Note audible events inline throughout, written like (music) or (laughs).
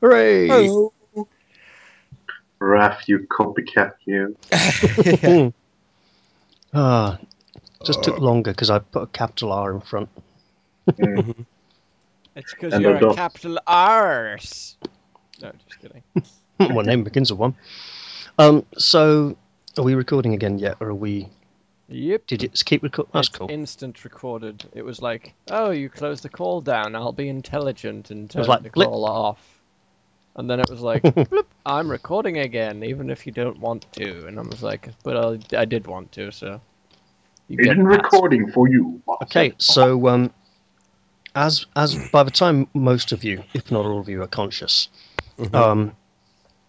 Hooray! Hello. Raph, you copycat, you. (laughs) Ah, just took longer because I put a capital R in front. Mm. It's because And you're a a capital R's. No, just kidding. (laughs) My name begins with one. Um, so are we recording again yet, or are we? Yep. Did it keep recording? That's it's cool. instant recorded. It was like, oh, you close the call down. I'll be intelligent and turn was like, the blip. call off. And then it was like, (laughs) bloop, I'm recording again, even if you don't want to. And I was like, but I, I did want to, so. You get Hidden that. recording for you. Okay, so um, as as by the time most of you, if not all of you, are conscious, um,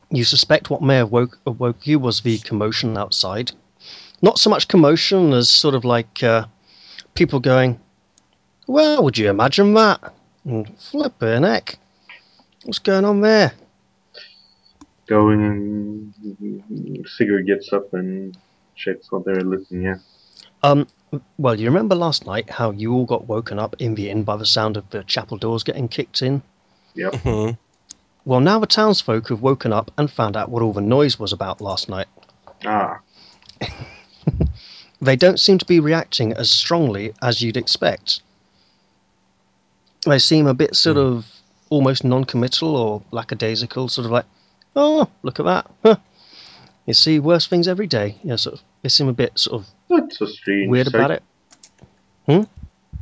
you suspect what may have woke awoke you was the commotion outside. Not so much commotion as sort of like uh, people going, "Well, would you imagine that?" And flipping heck, what's going on there? Going and Sigurd gets up and checks what they're looking at. Um, well, you remember last night how you all got woken up in the inn by the sound of the chapel doors getting kicked in? Yep. Mhm. Well, now the townsfolk have woken up and found out what all the noise was about last night. Ah, (laughs) They don't seem to be reacting as strongly as you'd expect. They seem a bit sort of almost non committal or lackadaisical, sort of like, oh, look at that. Huh. You see worse things every day. You know, sort of, they seem a bit sort of that's a strange weird sight. about it. Hmm?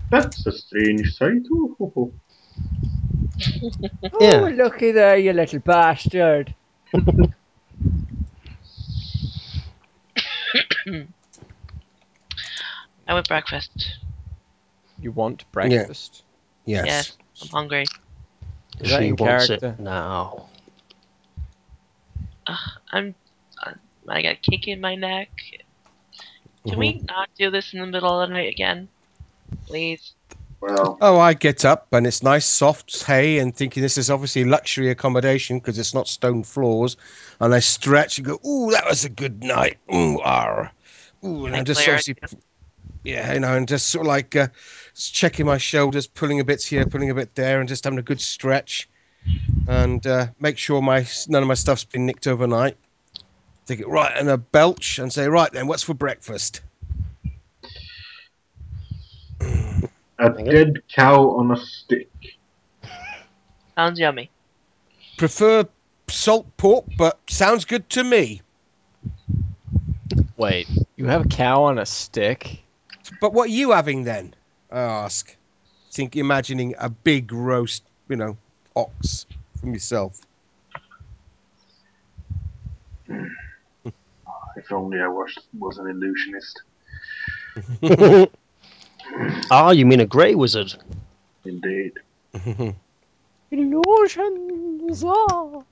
That's a strange sight. Ooh, hoo, hoo. Yeah. Oh, looky there, you little bastard. (coughs) I want breakfast. You want breakfast? Yes. Yes, I'm hungry. Is that She in wants character? it now. Ugh, I'm. uh, I got a kick in my neck. Can we not do this in the middle of the night again? Please. Well, Oh, I get up and it's nice soft hay and thinking this is obviously luxury accommodation because it's not stone floors. And I stretch and go, ooh, that was a good night. Ooh, ar. Ooh, and I I'm just obviously, yeah, you know, and just sort of like uh, checking my shoulders, pulling a bit here, pulling a bit there, and just having a good stretch. And uh, make sure my none of my stuff's been nicked overnight. Take it right and a belch and say, right then, what's for breakfast? a dead cow on a stick. Sounds yummy. Prefer salt pork, but sounds good to me. Wait, you have a cow on a stick? But what are you having then? I ask. Think, imagining a big roast, you know, ox from yourself. (sighs) If only I was was an illusionist. (laughs) ah, you mean a grey wizard? Indeed. (laughs) Illusions. ah.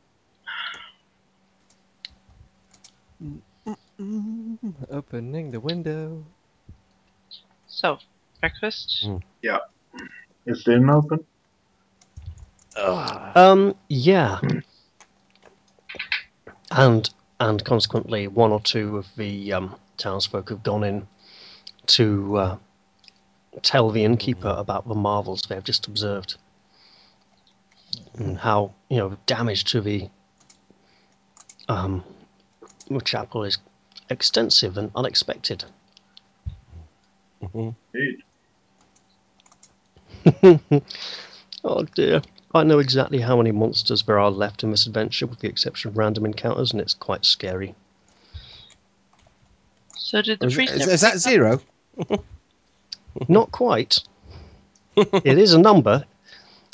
Opening the window. So, breakfast? Yeah. Is the inn open? Um, yeah. And and consequently, one or two of the um, townsfolk have gone in to uh, tell the innkeeper about the marvels they've just observed and how you know damage to the um, chapel is extensive and unexpected. Indeed. (laughs) oh dear. I know exactly how many monsters there are left in this adventure, with the exception of random encounters, and it's quite scary. So did the Is, priest is- ever is that zero? (laughs) (laughs) Not quite. it is a number.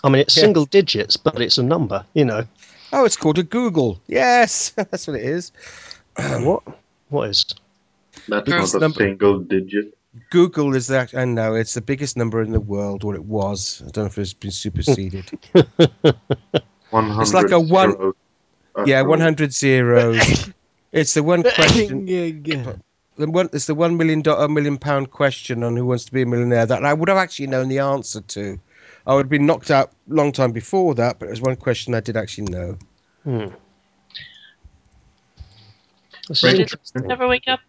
I mean, it's Yeah. single digits, but it's a number, you know. Oh, it's called a googol. Yes, (laughs) that's what it is. (clears throat) what? What is? That's not a number- single digit. Google is that. I know it's the biggest number in the world, or it was. I don't know if it's been superseded. (laughs) 100 It's like a one- zeros. Uh, yeah, oh, 100 zeros. (laughs) it's the one question. The one, it's the one million dollar, million pound question on who wants to be a millionaire that I would have actually known the answer to. I would have been knocked out a long time before that, but it was one question I did actually know. Hmm. This is did the interesting. priest ever wake up?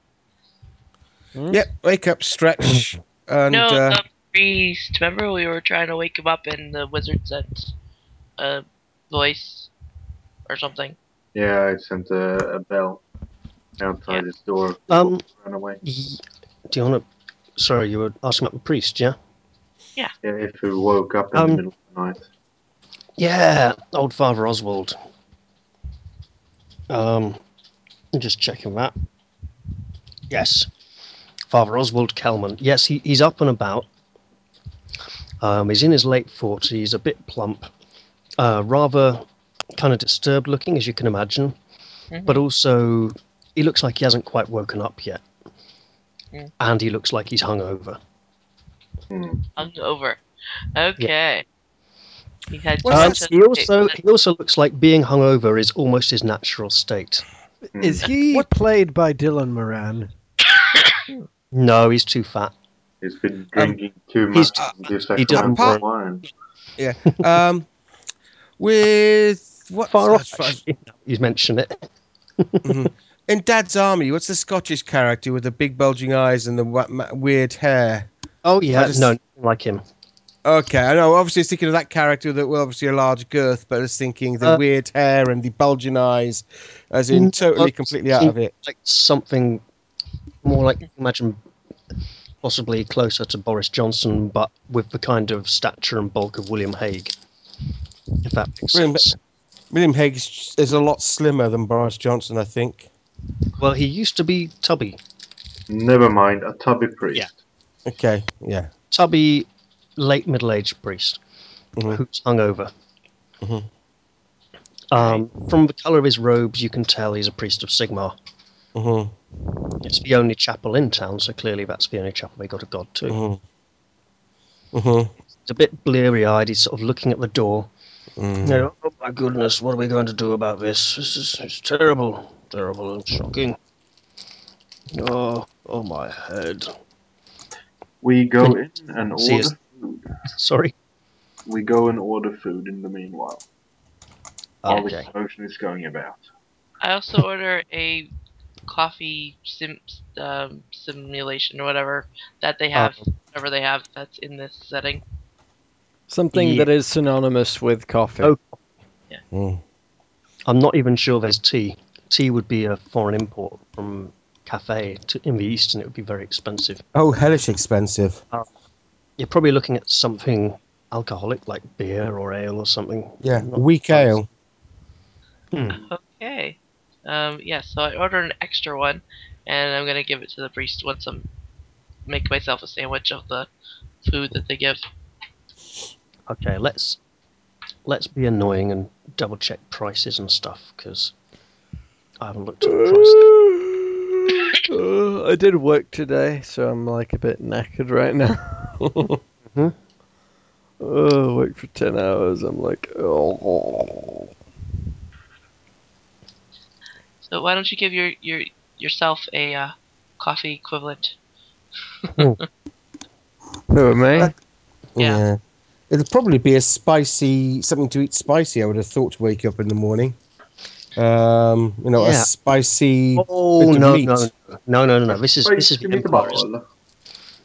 Hmm? Yep, wake up, stretch, (clears throat) and no, uh, the priest. Remember we were trying to wake him up and the wizard said, a voice. or something. Yeah, I sent a, a bell outside Yeah. his door. Um, Run away. Do you want to? Sorry, you were asking about the priest, yeah? Yeah, Yeah, if he woke up in Um, the middle of the night. Yeah, old Father Oswald. Um, just checking that. Yes, Father Oswald Kelman. Yes, he, he's up and about. Um, he's in his late forties, a bit plump, uh, rather kind of disturbed looking, as you can imagine, Mhm. but also he looks like he hasn't quite woken up yet, Mm. and he looks like he's hungover. Hmm. Hungover. Okay. He had Um, he also he also looks like being hungover is almost his natural state. Hmm. Is he What- played by Dylan Moran? (laughs) No, he's too fat. He's been drinking too Um, he's- much of this he doesn't Sacramento work. wine. Um, with what? Far off. far- actually, You mention it. Mhm. In Dad's Army, what's the Scottish character with the big bulging eyes and the wa- weird hair? Oh yeah, I just- no, nothing like him. Okay, I know. Obviously, I was thinking of that character that well, obviously a large girth, but I was thinking the Uh, weird hair and the bulging eyes, as in totally, completely out of it. Like something more like imagine possibly closer to Boris Johnson, but with the kind of stature and bulk of William Hague. If that makes William- sense. William Hague is is a lot slimmer than Boris Johnson, I think. Well, he used to be tubby. Never mind, a tubby priest. Yeah. Okay, yeah. Tubby, late middle-aged priest Mhm. who's hungover. Mhm. Um, from the colour of his robes, you can tell he's a priest of Sigmar. hmm It's the only chapel in town, so clearly that's the only chapel they got a god to. hmm hmm He's a bit bleary eyed. He's sort of looking at the door. Mm. You know, oh my goodness, what are we going to do about this? This is it's terrible, terrible and shocking. Oh, oh my head. We go in and order us- food. Sorry. We go and order food in the meanwhile. All Okay. this commotion is going about. I also order a coffee sim um, simulation or whatever that they have, Um, whatever they have that's in this setting. Something Yeah. that is synonymous with coffee. Oh. Mm. I'm not even sure there's tea. Tea would be a foreign import from Cathay to, in the east, and it would be very expensive. Oh, hellish expensive. You're probably looking at something alcoholic like beer or ale or something. Yeah, Not- weak ale. Hmm. Okay. Um, yeah, so I ordered an extra one, and I'm gonna give it to the priest once I'm make myself a sandwich of the food that they give. Okay, let's let's be annoying and double check prices and stuff because I haven't looked at the price. (laughs) Uh, I did work today, so I'm like a bit knackered right now. (laughs) Mhm. Oh, worked for ten hours. I'm like, oh. So why don't you give your your yourself a uh, coffee equivalent? (laughs) Who me? Yeah. Yeah. It'll probably be a spicy, something to eat spicy, I would have thought, to wake up in the morning. Um, you know, a spicy. Oh no, meat. no, no, no, no, no! This is this is Spicy Empire.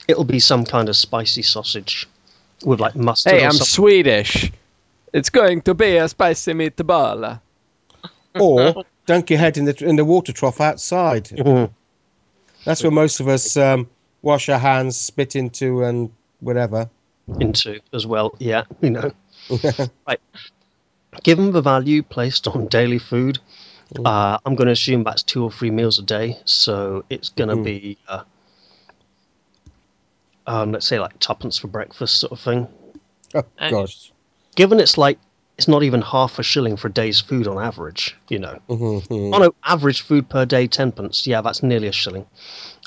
It'll be some kind of spicy sausage with like mustard. Hey, or I'm something. Swedish. It's going to be a spicy meatball. Or (laughs) dunk your head in the in the water trough outside. Mhm. That's where most of us um, wash our hands, spit into, and whatever. into as well. Yeah, you know. (laughs) right. Given the value placed on daily food, uh, I'm going to assume that's two or three meals a day. So it's going to Mhm. be, uh, um, let's say, like tuppence for breakfast, sort of thing. Oh gosh. Given it's like it's not even half a shilling for a day's food on average, you know. Mhm. Oh no, average food per day, tenpence. Yeah, that's nearly a shilling.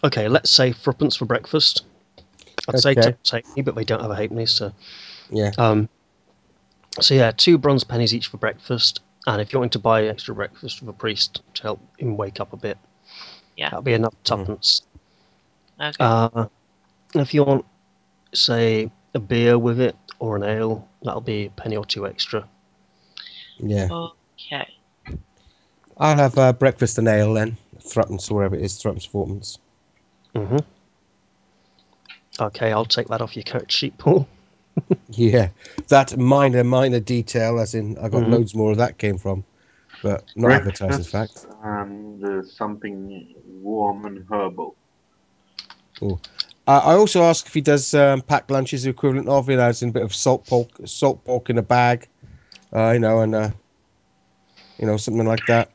Okay, let's say threepence for breakfast. I'd say Okay. tuppence halfpenny, but they don't have a halfpenny, so Yeah. Um, so yeah, two bronze pennies each for breakfast, and if you want to buy extra breakfast for the priest to help him wake up a bit, Yeah. that'll be another tuppence. Okay. Uh, if you want, say, a beer with it or an ale, that'll be a penny or two extra. Yeah. okay. I'll have uh, breakfast and ale then. Threepence, or wherever it is, threepence, fourpence. hmm Okay, I'll take that off your coat sheet, Paul. (laughs) Yeah. That minor, minor detail, as in I got Mhm. loads more of that came from. but not advertised, in fact. And uh, something warm and herbal. Uh, I also ask if he does um, packed lunches, the equivalent of it, as in a bit of salt pork, salt pork in a bag, uh, you know, and uh, you know something like that.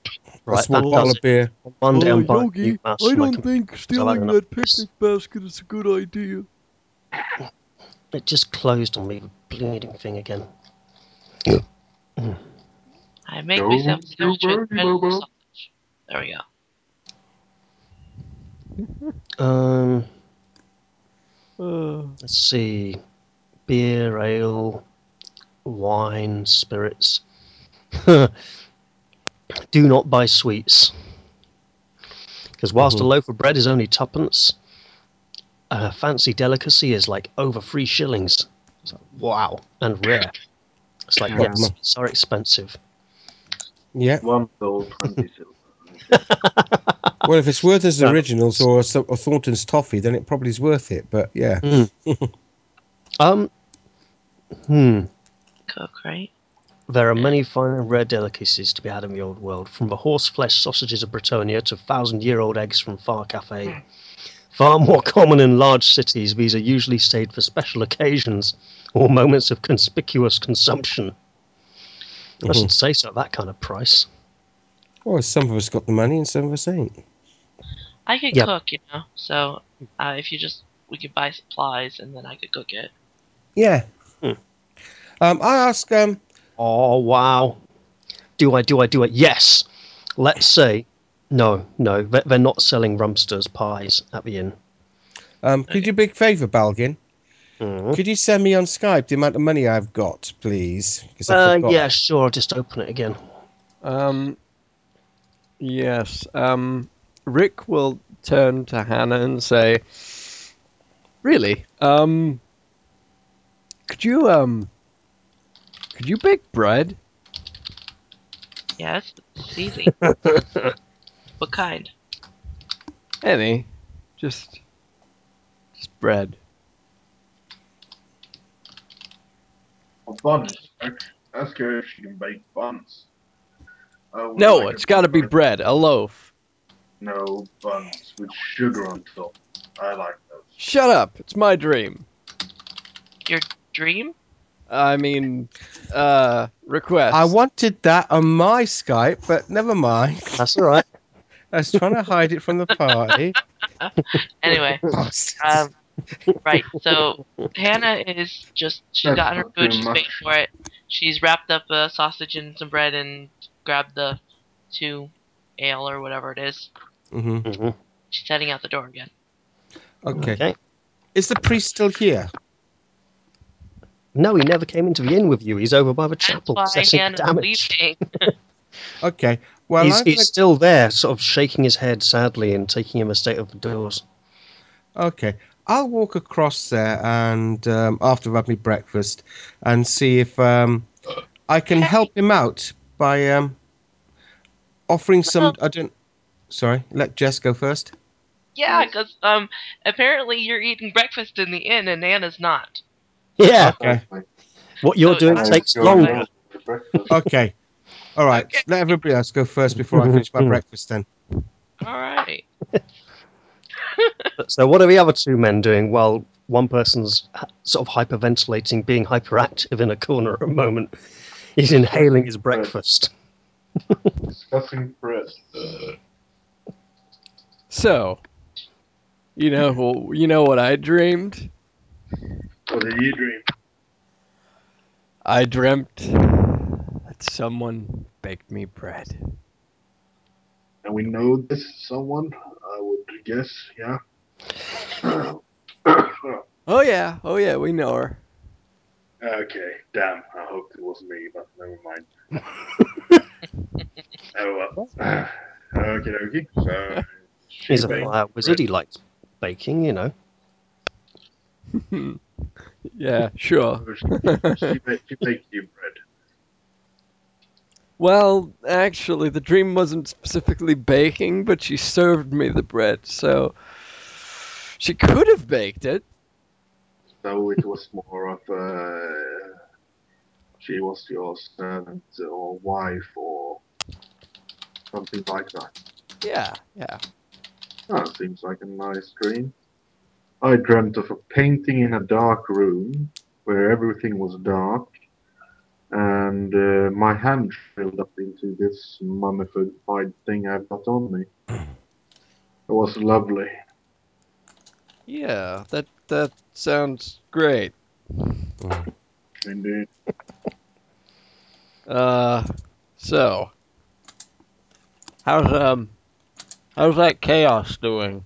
a small that bottle of beer. One day I'm buying a Yogi, I don't think stealing enough that space. picnic basket is a good idea. It just closed on me, the bleeding thing again. I make Don't myself a you sandwich with worry, bread and sausage. There we go. (laughs) Um, Uh, let's see. Beer, ale, wine, spirits. (laughs) Do not buy sweets. Because whilst a Mhm. loaf of bread is only twopence, a fancy delicacy is like over three shillings. Like, wow, and rare. It's like, Yeah. yeah, sweets are expensive. Yeah. One sold, 20 silver. (laughs) Well, if it's worth as originals or, a, or Thornton's toffee, then it probably is worth it. But yeah. (laughs) Um, hmm. Cook, right? There are many fine and rare delicacies to be had in the old world, from the horseflesh sausages of Bretonnia to thousand-year-old eggs from Far Cathay. Far more common in large cities, these are usually saved for special occasions or moments of conspicuous consumption. I Mhm. should say so at that kind of price. Well, some of us got the money and some of us ain't. I could Yep. cook, you know. So uh, if you just we could buy supplies and then I could cook it. Yeah. Um, I ask. Um, Oh wow! Do I? Do I? Do I? Yes. Let's see. no, no, they- they're not selling Rumster's pies at the inn. um, could you do a big favour, Balgin? Mhm. Could you send me on Skype the amount of money I've got, please? I Uh, yeah, sure. I'll just open it again. Um, yes. Um, Rick will turn to Hannah and say, "Really? Um, could you um, could you bake bread? Yes, it's (laughs) easy. what kind? Any? Just, just bread. Oh, buns. Ask- Ask her if she can bake buns. I No, like it's a got to be by- bread, a loaf. No buns with sugar on top. I like those. Shut up! It's my dream. Your dream? I mean, uh, request. I wanted that on my Skype, but never mind. That's all right. (laughs) I was trying to hide it from the party. (laughs) Anyway, um, right. So Hannah is just she's That's gotten her food. She's much. paid for it. She's wrapped up a sausage and some bread and grabbed the two ale or whatever it is. hmm Mhm. She's heading out the door again. Okay. Okay. Is the priest still here? No, he never came into the inn with you. He's over by the That's chapel, why assessing Hannah's damage. leaving. (laughs) Okay. Well, he's, he's gonna... still there, sort of shaking his head sadly and taking him a state of the doors. okay. I'll walk across there and um, after I've had my breakfast and see if um, I can help him out by um, offering some. I don't. Sorry. Let Jess go first. Yeah, because um, apparently you're eating breakfast in the inn and Anna's not. Yeah, Okay. what you're So- doing takes longer. on for breakfast. Okay. All right. Okay. Let everybody else go first before I finish my hmm. breakfast. Then. All right. (laughs) So, what are the other two men doing while one person's sort of hyperventilating, being hyperactive in a corner at a moment? He's inhaling his breakfast. Discussing bread. So, you know, you know what I dreamed? What did you dream? I dreamt that someone baked me bread. And we know this someone, I would guess, yeah? (coughs) Oh yeah, oh yeah, we know her. okay, damn, I hoped it wasn't me, but never mind. (laughs) oh well. (sighs) okay, okay. So, she He's a baked fire wizard. He likes baking, you know. (laughs) yeah, sure. She, she, baked, she baked you bread. well, actually, the dream wasn't specifically baking, but she served me the bread, so she could have baked it. So it was more of a. She was your servant or wife or something like that. Yeah, yeah. That seems like a nice dream. I dreamt of a painting in a dark room where everything was dark, and uh, my hand filled up into this mummified thing I've got on me. It was lovely. Yeah, that that sounds great. Indeed. Uh, so how's um how's that chaos doing?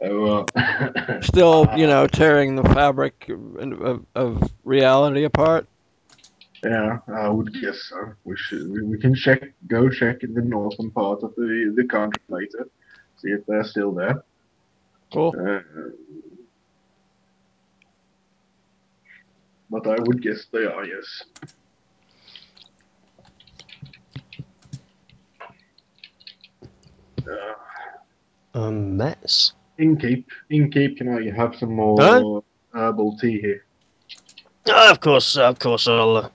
Well. (laughs) Still, you know, tearing the fabric of, of reality apart. Yeah, I would guess so. We should we, we can check go check in the northern part of the the country later, see if they're still there. Cool. Uh, but I would guess they are, yes. Uh, A mess. Inkeep, Inkeep, can I have some more Huh? herbal tea here? Ah, of course, of course, I'll uh,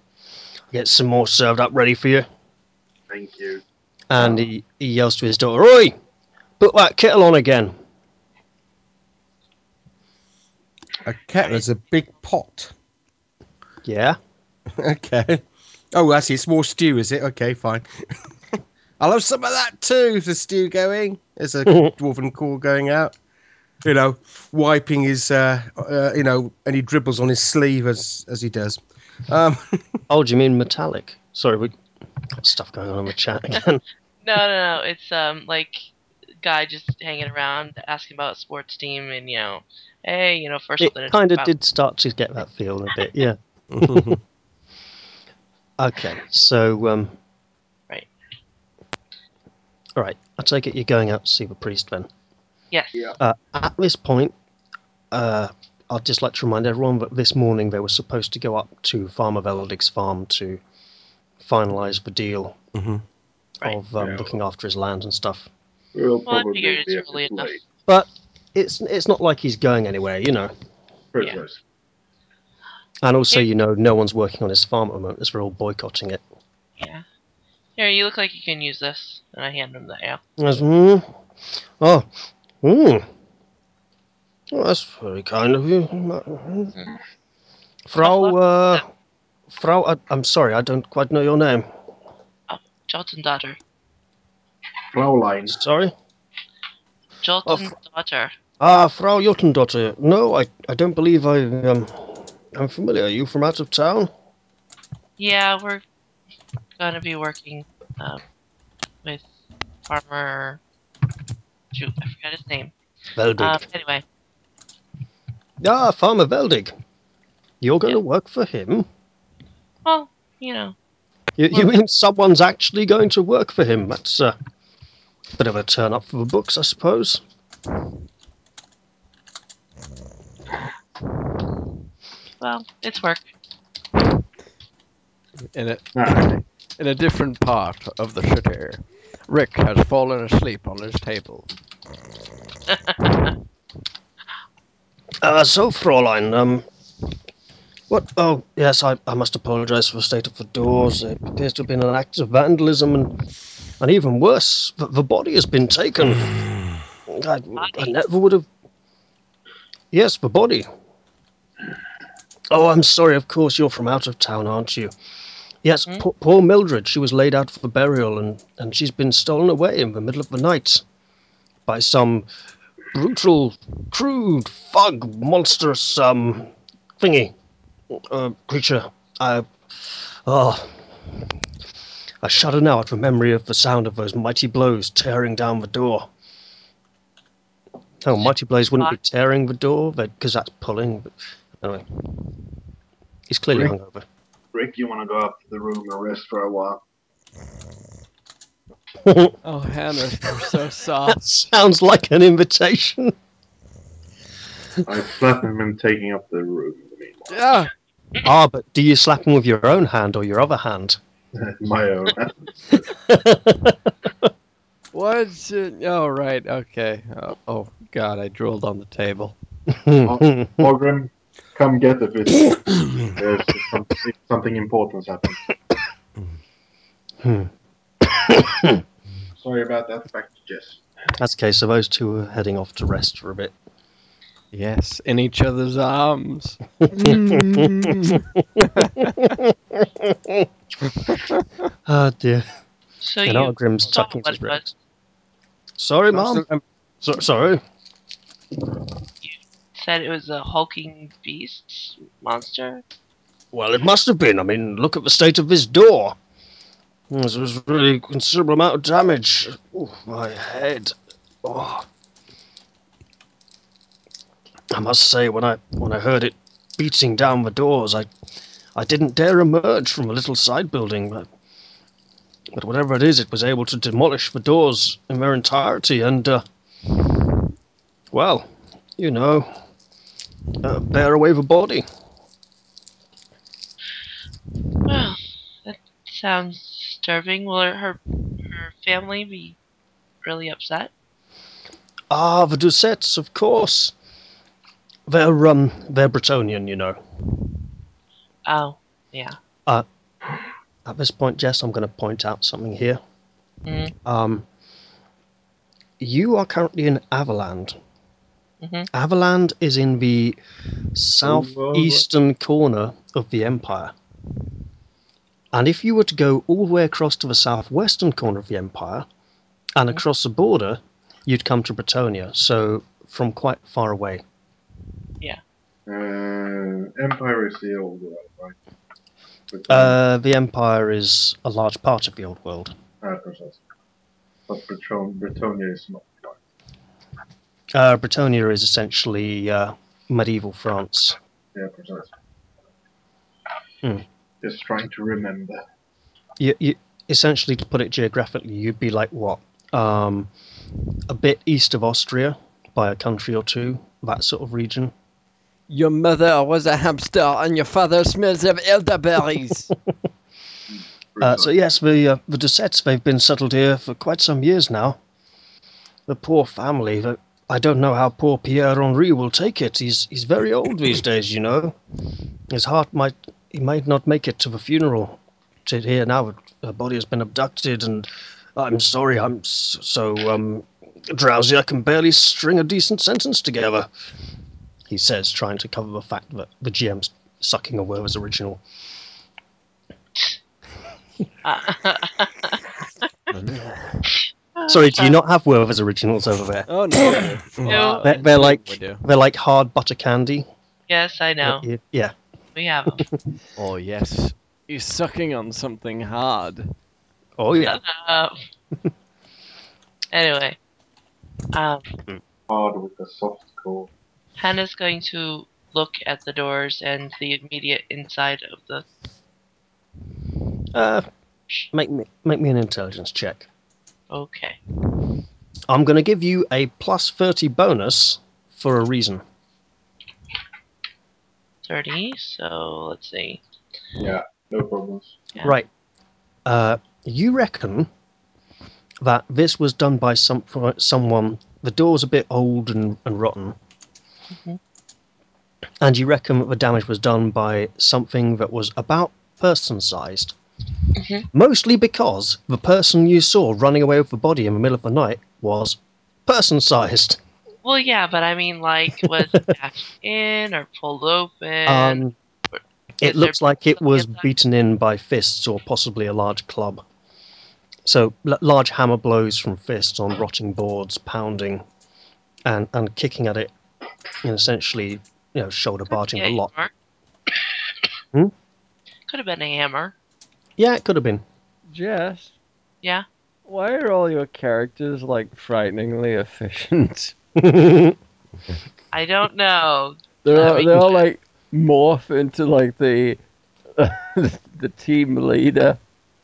get some more served up ready for you. Thank you. And he, he yells to his daughter, Oi! Put that kettle on again. A kettle is a big pot. Yeah. (laughs) okay. Oh, that's it. Small stew, is it? Okay, fine. (laughs) I'll have some of that too. The stew going. There's a (laughs) dwarven call going out. You know, wiping his, uh, uh, you know, any dribbles on his sleeve as as he does. Um, (laughs) Oh, do you mean metallic? Sorry, we got stuff going on in the chat (laughs) again. No, no, no. It's um like guy just hanging around asking about sports team and you know, hey, you know, first it kind of did start to get that feel a bit, yeah. Okay, so um, Right. All right, I take it you're going out to see the priest then. Yes. Yeah. Uh, at this point, uh, I'd just like to remind everyone that this morning they were supposed to go up to Farmer Veldig's farm to finalise the deal Mhm. Right. of um, Yeah. looking after his land and stuff. We'll Well, probably figured it's early enough. late. But it's it's not like he's going anywhere, you know. Precisely. And also, Yeah. you know, no one's working on his farm at the moment as we're all boycotting it. Yeah. Here, you look like you can use this, and I hand him the ale. Yes, mm, oh, mm. Well, that's very kind of you. Frau, uh, Frau, I, I'm sorry, I don't quite know your name. Jolton daughter. Fraulein. Sorry? Jolton daughter. Ah, Frau Jottendotter. No, I, I don't believe I, um, I'm familiar. Are you from out of town? Yeah, we're gonna be working um, with Farmer. Shoot, I forgot his name. Veldig. Um, anyway, ah, Farmer Veldig. You're going to Yeah. work for him? well, you know, You, you mean someone's actually going to work for him? That's uh, a bit of a turn up for the books, I suppose. well, it's work. In a Nah, in a different part of the city, Rick has fallen asleep on his table. (laughs) Uh, so, Fräulein, um, what? Oh, yes, I, I must apologise for the state of the doors. It appears to have been an act of vandalism, and, and even worse, the, the body has been taken. (sighs) I, I never would have. Yes, the body. Oh, I'm sorry. Of course, you're from out of town, aren't you? Yes, Hmm? poor, poor Mildred. She was laid out for burial, and, and she's been stolen away in the middle of the night by some brutal, crude, fug, monstrous, um, thingy, uh, creature. I, oh, I shudder now at the memory of the sound of those mighty blows tearing down the door. Oh, mighty blows wouldn't be tearing the door, because that's pulling. But anyway, he's clearly hungover. Rick, you want to go up to the room and rest for a while? (laughs) Oh, Hannah, you're so (laughs) soft. Sounds like an invitation. I slap him and taking up the room in the meanwhile. Yeah. Ah, but do you slap him with your own hand or your other hand? (laughs) My own. What's it? Oh, right. Okay. Oh, oh, God, I drooled on the table. Morgrim, come get the (coughs) fish. There's something, something important happened. Sorry about that. Back to Jess. That's okay. So those two are heading off to rest for a bit. Yes, in each other's arms. Mm. (laughs) Ah dear. So And you Argrim's saw tucking his ribs. Sorry, mom. still- I'm- So, sorry. Said it was a hulking beast monster. Well, it must have been. I mean, look at the state of this door. There was really considerable amount of damage. Oh, my head. Oh. I must say, when I when I heard it beating down the doors, I I didn't dare emerge from a little side building. But, but whatever it is, it was able to demolish the doors in their entirety, and uh, well, you know, uh, bear away the body. Well, that sounds disturbing. Will her her her family be really upset? Ah, the Doucettes, of course. They're um, they're Bretonnian, you know. Oh, yeah. Uh, at this point, Jess, I'm going to point out something here. Mhm. Um, you are currently in Averland. Mhm. Averland is in the southeastern corner of the Empire. And if you were to go all the way across to the southwestern corner of the Empire and across the border, you'd come to Bretonnia. So from quite far away. Uh, Empire is the old world, right? But, Uh, the Empire is a large part of the old world. ah, precisely. But Breton- Bretonnia is not. Uh, Bretonnia is essentially uh, medieval France. Yeah, precisely. Hmm. Just trying to remember. You, you, essentially, to put it geographically, you'd be like what? Um, a bit east of Austria by a country or two, that sort of region. Your mother was a hamster and your father smells of elderberries. (laughs) Uh, so yes, the uh, the Doucettes, they've been settled here for quite some years now. The poor family. The, I don't know how poor Pierre Henri will take it. He's he's very old these days, you know. His heart might he might not make it to the funeral. To here now, her body has been abducted, and I'm sorry, I'm so um drowsy I can barely string a decent sentence together. He says, trying to cover the fact that the GM's sucking a Werther's original. (laughs) Sorry, do you not have Werther's originals over there? oh no. (coughs) No. They're, they're like they're like hard butter candy. Yes, I know. Yeah. We have them. (laughs) Oh yes. you're sucking on something hard. Oh yeah. Uh, (laughs) anyway, um, Hard with a soft core. Hannah's going to look at the doors and the immediate inside of the. Uh, make me make me an intelligence check. Okay. I'm going to give you a plus thirty bonus for a reason. 30, so let's see. Yeah, no problems. Yeah. Right. Uh, you reckon that this was done by some someone. The door's a bit old and, and rotten. Mhm. And you reckon that the damage was done by something that was about person sized. Mhm. Mostly because the person you saw running away with the body in the middle of the night was person sized. Well, yeah, but I mean, like, was it (laughs) dashed in or pulled open? Um, it looks like it was inside? beaten in by fists or possibly a large club. So l- large hammer blows from fists on rotting boards, pounding, and and kicking at it, and essentially, you know, shoulder barging a lot. Hmm? Could have been a hammer. Yeah, it could have been. Jess. Yeah. Why are all your characters like frighteningly efficient? (laughs) I don't know. They're all, mean- they all like morph into like the (laughs) the team leader,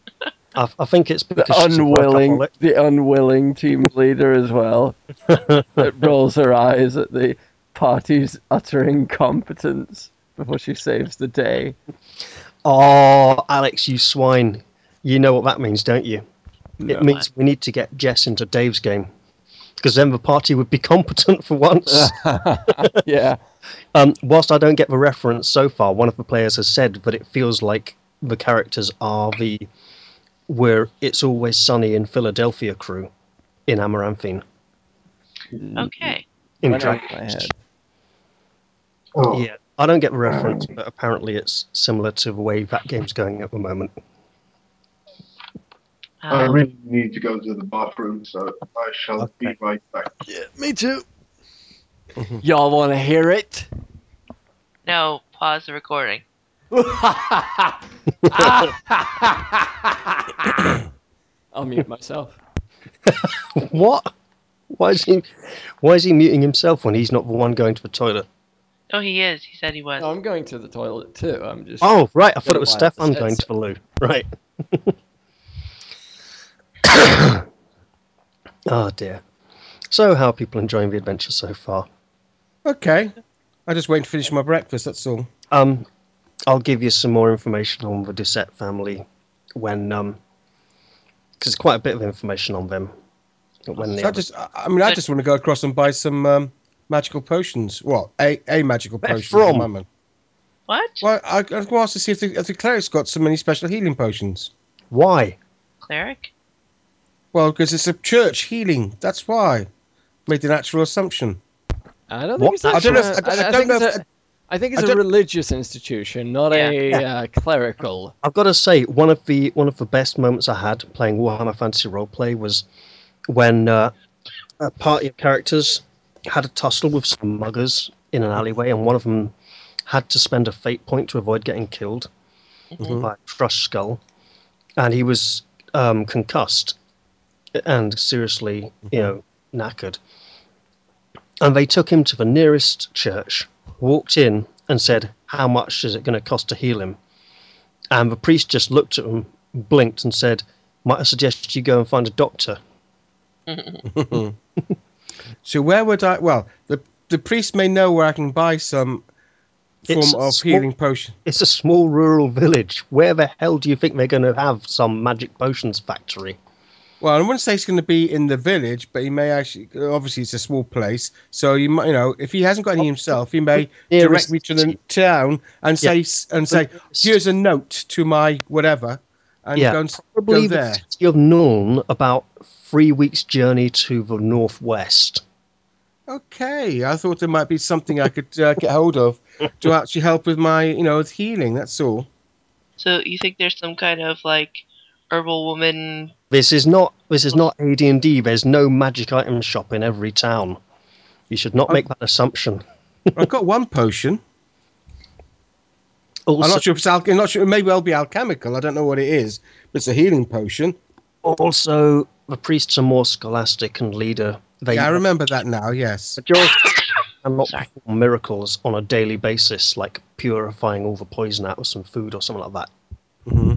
(laughs) I, I think it's the because she's a unwilling, workaholic. the unwilling team leader as well. that rolls her eyes at the party's utter incompetence before she saves the day. Oh, Alex, you swine! You know what that means, don't you? No. It means we need to get Jess into Dave's game, because then the party would be (laughs) competent for once. (laughs) yeah, Um, whilst I don't get the reference so far, one of the players has said that it feels like the characters are the where It's Always Sunny in Philadelphia crew in Amaranthine. Okay. In Went Dragon my head. Oh, Yeah, I don't get the reference, but apparently it's similar to the way that game's going at the moment. I Um, really need to go to the bathroom, so I shall be right back. Yeah, me too. Y'all want to hear it? no, pause the recording. (laughs) (laughs) I'll mute myself. (laughs) What? Why is he? Why is he muting himself when he's not the one going to the toilet? Oh, he is. He said he was. No, I'm going to the toilet too. I'm just. Oh, right. I thought it was lie, Stefan it's- going to the loo. Right. oh (coughs) dear. So, how are people enjoying the adventure so far? Okay. I just wait to finish my breakfast. That's all. Um, I'll give you some more information on the Doucette family when um, because it's quite a bit of information on them when they So I just, I I mean, I just want to go across and buy some um, magical potions. What? A a magical Where potion from? my. What? Well, I, I was going to ask to see if the, if the cleric's got so many special healing potions. why? Cleric? Well, because it's a church healing. That's why. Made the natural assumption. I don't What? think it's. I don't know if- actually- I- I I don't think know it's if- a- I think it's I a religious institution, not a uh, clerical. I've got to say, one of the one of the best moments I had playing Warhammer Fantasy Roleplay was when uh, a party of characters had a tussle with some muggers in an alleyway, and one of them had to spend a fate point to avoid getting killed Mhm. by a crushed skull, and he was um, concussed and seriously, you know, knackered. And they took him to the nearest church, walked in, and said, "How much is it going to cost to heal him?" And the priest just looked at him, blinked, and said, "Might I suggest you go and find a doctor?" (laughs) (laughs) So where would I? Well, the the priest may know where I can buy some form It's of small- healing potion. It's a small rural village. Where the hell do you think they're going to have some magic potions factory? Well, I wouldn't say it's going to be in the village, but he may actually. Obviously, it's a small place, so you might, you know, if he hasn't got any himself, he may (laughs) direct me to the town and say and say, "Here's a note to my whatever," and Yeah, go and probably go the there. city of about three weeks' journey to the northwest. Okay, I thought there might be something I could uh, get hold of to (laughs) actually help with my, you know, with healing. That's all. So you think there's some kind of like herbal woman? This is not this is not AD&D. There's no magic item shop in every town. You should not Oh. make that assumption. (laughs) I've got one potion. I'm not sure if it's al- I'm not sure. It may well be alchemical. I don't know what it is, but it's a healing potion. Also, the priests are more scholastic and leader. They Yeah, I remember that now. Yes. (laughs) majority cannot Sorry. perform miracles on a daily basis, like purifying all the poison out of some food or something like that. hmm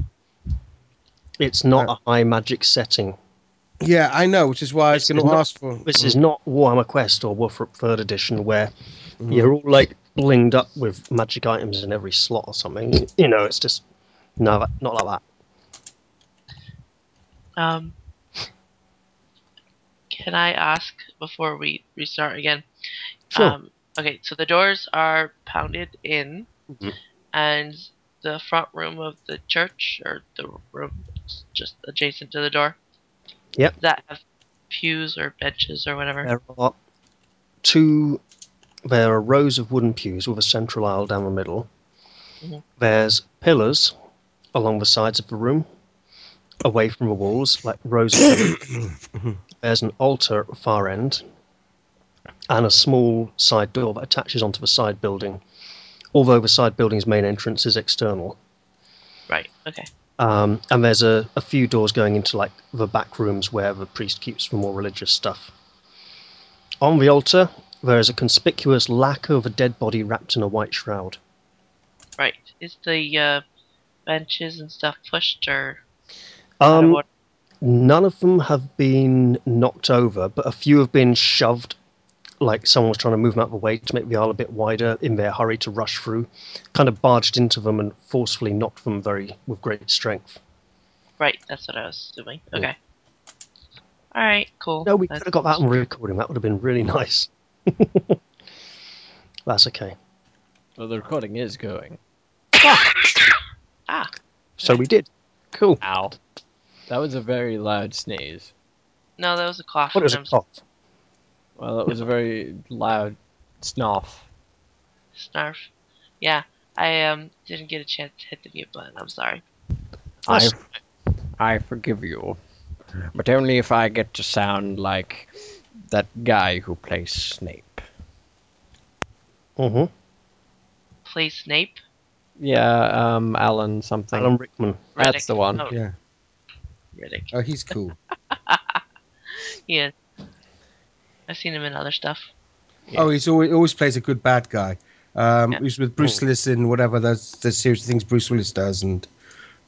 It's not Right. a high magic setting. Yeah, I know, which is why I was going to not- ask for. This is not Warhammer Quest or Warframe Third Edition, where Mhm. you're all like blinged up with magic items in every slot or something. You know, it's just no, not like that. Um, can I ask before we restart again? Sure. Um, okay, so the doors are pounded in, Mhm. and the front room of the church, or the room just adjacent to the door. Yep. That have pews or benches or whatever? There are two. There are rows of wooden pews with a central aisle down the middle. Mhm. There's pillars along the sides of the room, away from the walls, like rows of pillars. There's an altar at the far end, and a small side door that attaches onto the side building. Although the side building's main entrance is external. Right. Okay. Um, and there's a, a few doors going into like the back rooms where the priest keeps the more religious stuff. On the altar, there is a conspicuous lack of a dead body wrapped in a white shroud. Right. Is the uh, benches and stuff pushed or out of Um, none of them have been knocked over, but a few have been shoved, like someone was trying to move them out of the way to make the aisle a bit wider in their hurry to rush through. Kind of barged into them and forcefully knocked them very with great strength. Right. That's what I was doing. Yeah. Okay. All right. Cool. No, we That's- could have got that on recording. That would have been really (laughs) nice. That's okay. Well, the recording is going. (coughs) Ah. So we did. Cool. Ow. That was a very loud sneeze. No, that was a cough. What is and a I'm cough? Well, that was a very loud snuff. Snarf. Yeah, I um didn't get a chance to hit the mute button. I'm sorry. I, I forgive you, but only if I get to sound like that guy who plays Snape. Mm-hmm. Play Snape. Yeah, um, Alan something. Alan Rickman. That's the one. Oh, Yeah. Riddick. Oh, he's cool. (laughs) Yeah. I've seen him in other stuff. Oh, he's always always plays a good bad guy. Um, Yeah. He was with Bruce Willis in whatever those the series of things Bruce Willis does, and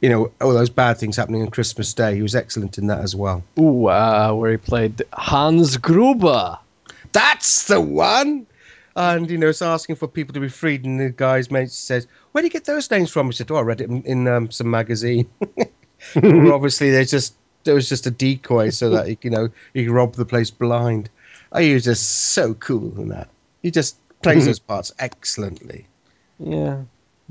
you know all those bad things happening on Christmas Day. He was excellent in that as well. Ooh, uh, where he played Hans Gruber. That's the one. And you know, it's asking for people to be freed, and the guy's mate says, "Where do you get those names from?" He said, "Oh, I read it in, in um, some magazine." (laughs) well, (laughs) obviously, there's just there was just a decoy so that you know you can rob the place blind. Oh, he was just so cool in that. He just plays those parts excellently. Yeah.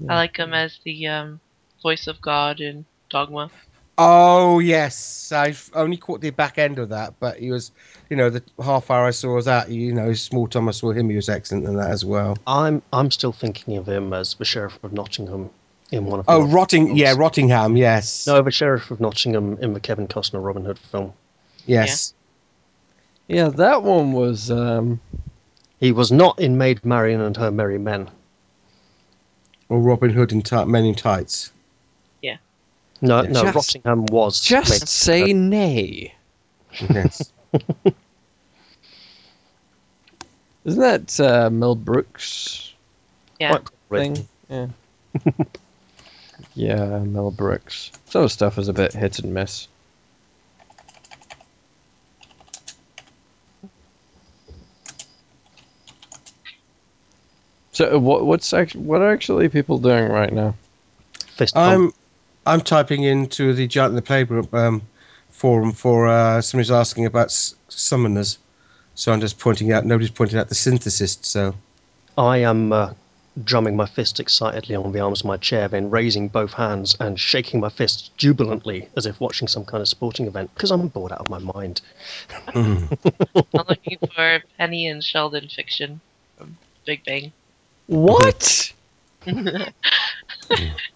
I like him as the um voice of God in Dogma. Oh yes, I've only caught the back end of that, but he was, you know, the half hour I saw was that. You know, small time I saw him, he was excellent in that as well. I'm I'm still thinking of him as the sheriff of Nottingham in one of. the Oh, Robin Rotting, films. yeah, Rottingham, yes, No, the sheriff of Nottingham in the Kevin Costner Robin Hood film. yes. Yeah, that one was. Um, He was not in Maid Marian and Her Merry Men. Or Robin Hood in ti Men in Tights. No, Yeah. no, Just- Rottingham was. just Maid- say nay. Yes. (laughs) Isn't that uh, Mel Brooks Yeah. Thing? Yeah. (laughs) yeah, Mel Brooks. Some of the stuff is a bit hit and miss. So uh, what what's actually what are actually people doing right now? Fist. I'm I'm typing into the Giant in the Playground um, forum for uh, somebody's asking about s- summoners. So I'm just pointing out nobody's pointing out the synthesist. So I am uh, drumming my fist excitedly on the arms of my chair, then raising both hands and shaking my fists jubilantly as if watching some kind of sporting event because I'm bored out of my mind. Mm. I'm looking for Penny and Sheldon fiction from Big Bang. What? (laughs)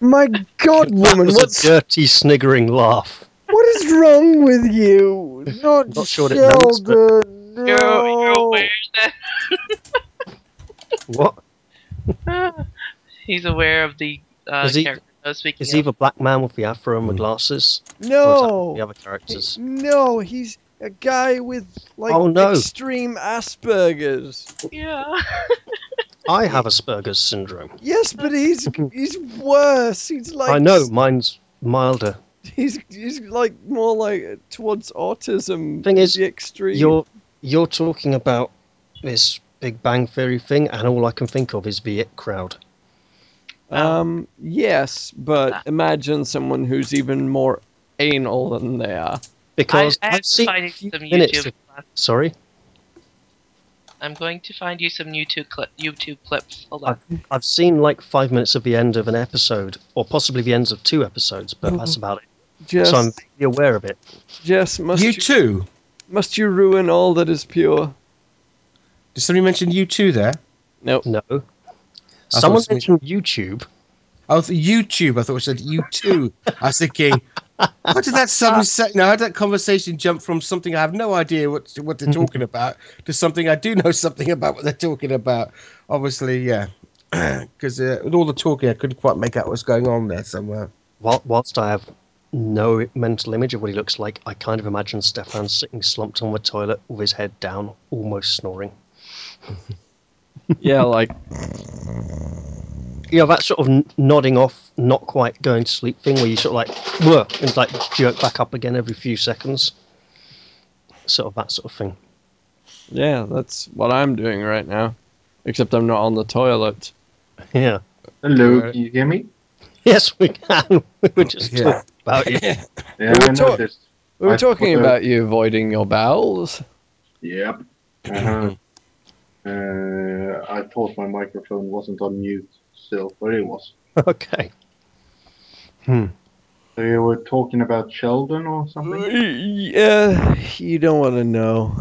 My God, woman, That was what's a dirty, sniggering laugh. what is wrong with you? Not Not sure what it means, but- Sheldon. You're, you're no. aware that What? (laughs) he's aware of the uh, Is he- character speaking Is he of. the black man with the afro and the glasses? Or is that No. the other characters? No, he's a guy with like Oh, no. extreme Asperger's. Yeah. (laughs) I have Asperger's syndrome. Yes, but he's he's worse. He's like I know, mine's milder. He's he's like more like towards autism. Thing is, the extreme. You're you're talking about this Big Bang Theory thing, and all I can think of is the It crowd. um yes, but imagine someone who's even more anal than they are. Because I, I have have seen find a some minutes. YouTube. Of, sorry, I'm going to find you some YouTube clip, YouTube clips. Hold on. I've, I've seen like five minutes of the end of an episode, or possibly the ends of two episodes, but that's about it. Just So I'm aware of it. Yes, must you you, too. must you ruin all that is pure? Did somebody mention you too there? Nope. No. thought Someone somebody- mentioned YouTube. Oh, YouTube. I thought it said you too. I was thinking, how did that sudden say? No, how did that conversation jump from something I have no idea what what they're talking about to something I do know something about what they're talking about? Obviously, yeah, (clears throat) because uh, with all the talking, I couldn't quite make out what's going on there somewhere. Whil- Whilst I have no mental image of what he looks like, I kind of imagine Stefan sitting slumped on the toilet with his head down, almost snoring. (laughs) Yeah, like You know, that sort of nodding off, not quite going to sleep thing where you sort of like, Whoa, and like jerk back up again every few seconds. Sort of that sort of thing. yeah, that's what I'm doing right now. Except I'm not on the toilet. Yeah. Hello, Right. can you hear me? (laughs) Yes, we can. (laughs) we were just Yeah. talking about you. Yeah, we I talk- We were talking put about you avoiding your bowels. Yep. Uh-huh. Uh, I thought my microphone wasn't on mute still, but it was. (laughs) Okay. Hmm. So you were talking about Sheldon or something? Yeah, you don't want to know.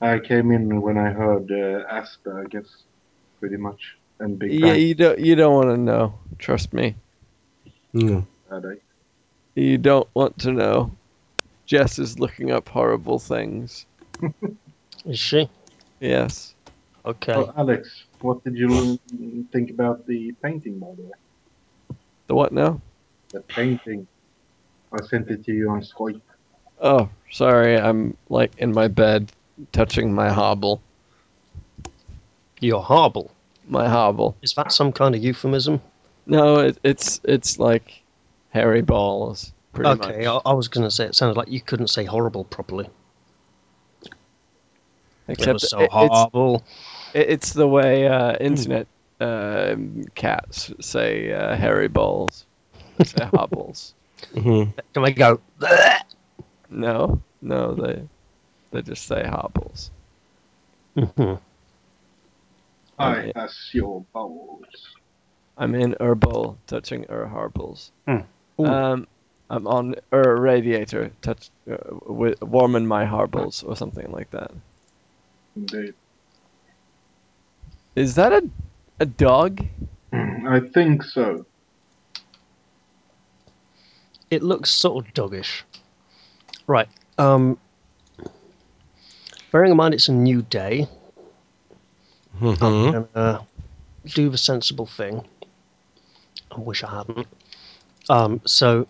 I came in when I heard uh, Asta, I guess, pretty much, and Big Yeah, Bang you don't. You don't want to know. Trust me. Mm. Friday. You don't want to know. Jess is looking up horrible things. (laughs) Is she? Yes. Okay. Oh, Alex, what did you think about the painting, by the way? The what now? The painting. I sent it to you on Skype. Oh, sorry. I'm like in my bed, touching my hobble. You're horrible. My hobble. Is that some kind of euphemism? No, it, it's it's like hairy balls. Pretty okay, much. I, I was going to say it sounded like you couldn't say horrible properly. It Except was so it- it's, horrible. it- it's the way uh, internet um cats say uh, hairy balls. They say hobbles. (laughs) hmm Can I go? "Bleh"? No, no, they they just say hobbles. Mhm. I Okay. your bowels. I'm in herbal touching her harbles. Ooh. Um, I'm on her radiator touch uh, with warming my harbles or something like that. Indeed. Is that a a dog? I think so. It looks sort of doggish. Right. Um, bearing in mind it's a new day, hmm I'm gonna do the sensible thing. I wish I hadn't. Um, so,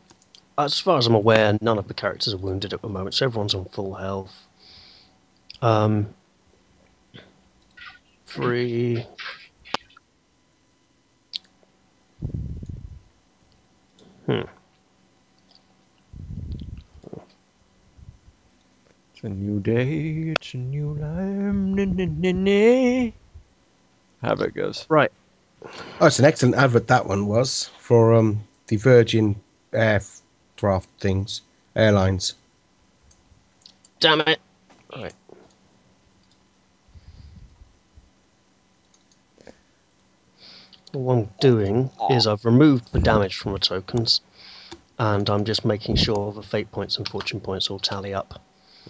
as far as I'm aware, none of the characters are wounded at the moment, so everyone's on full health. Um, three. Hmm. It's a new day. It's a new life. Na, na, na, na. However it goes. Right. Oh, it's an excellent advert that one was for um the Virgin aircraft things, airlines. Damn it. Right. What I'm doing is I've removed the damage from the tokens, and I'm just making sure the fate points and fortune points all tally up.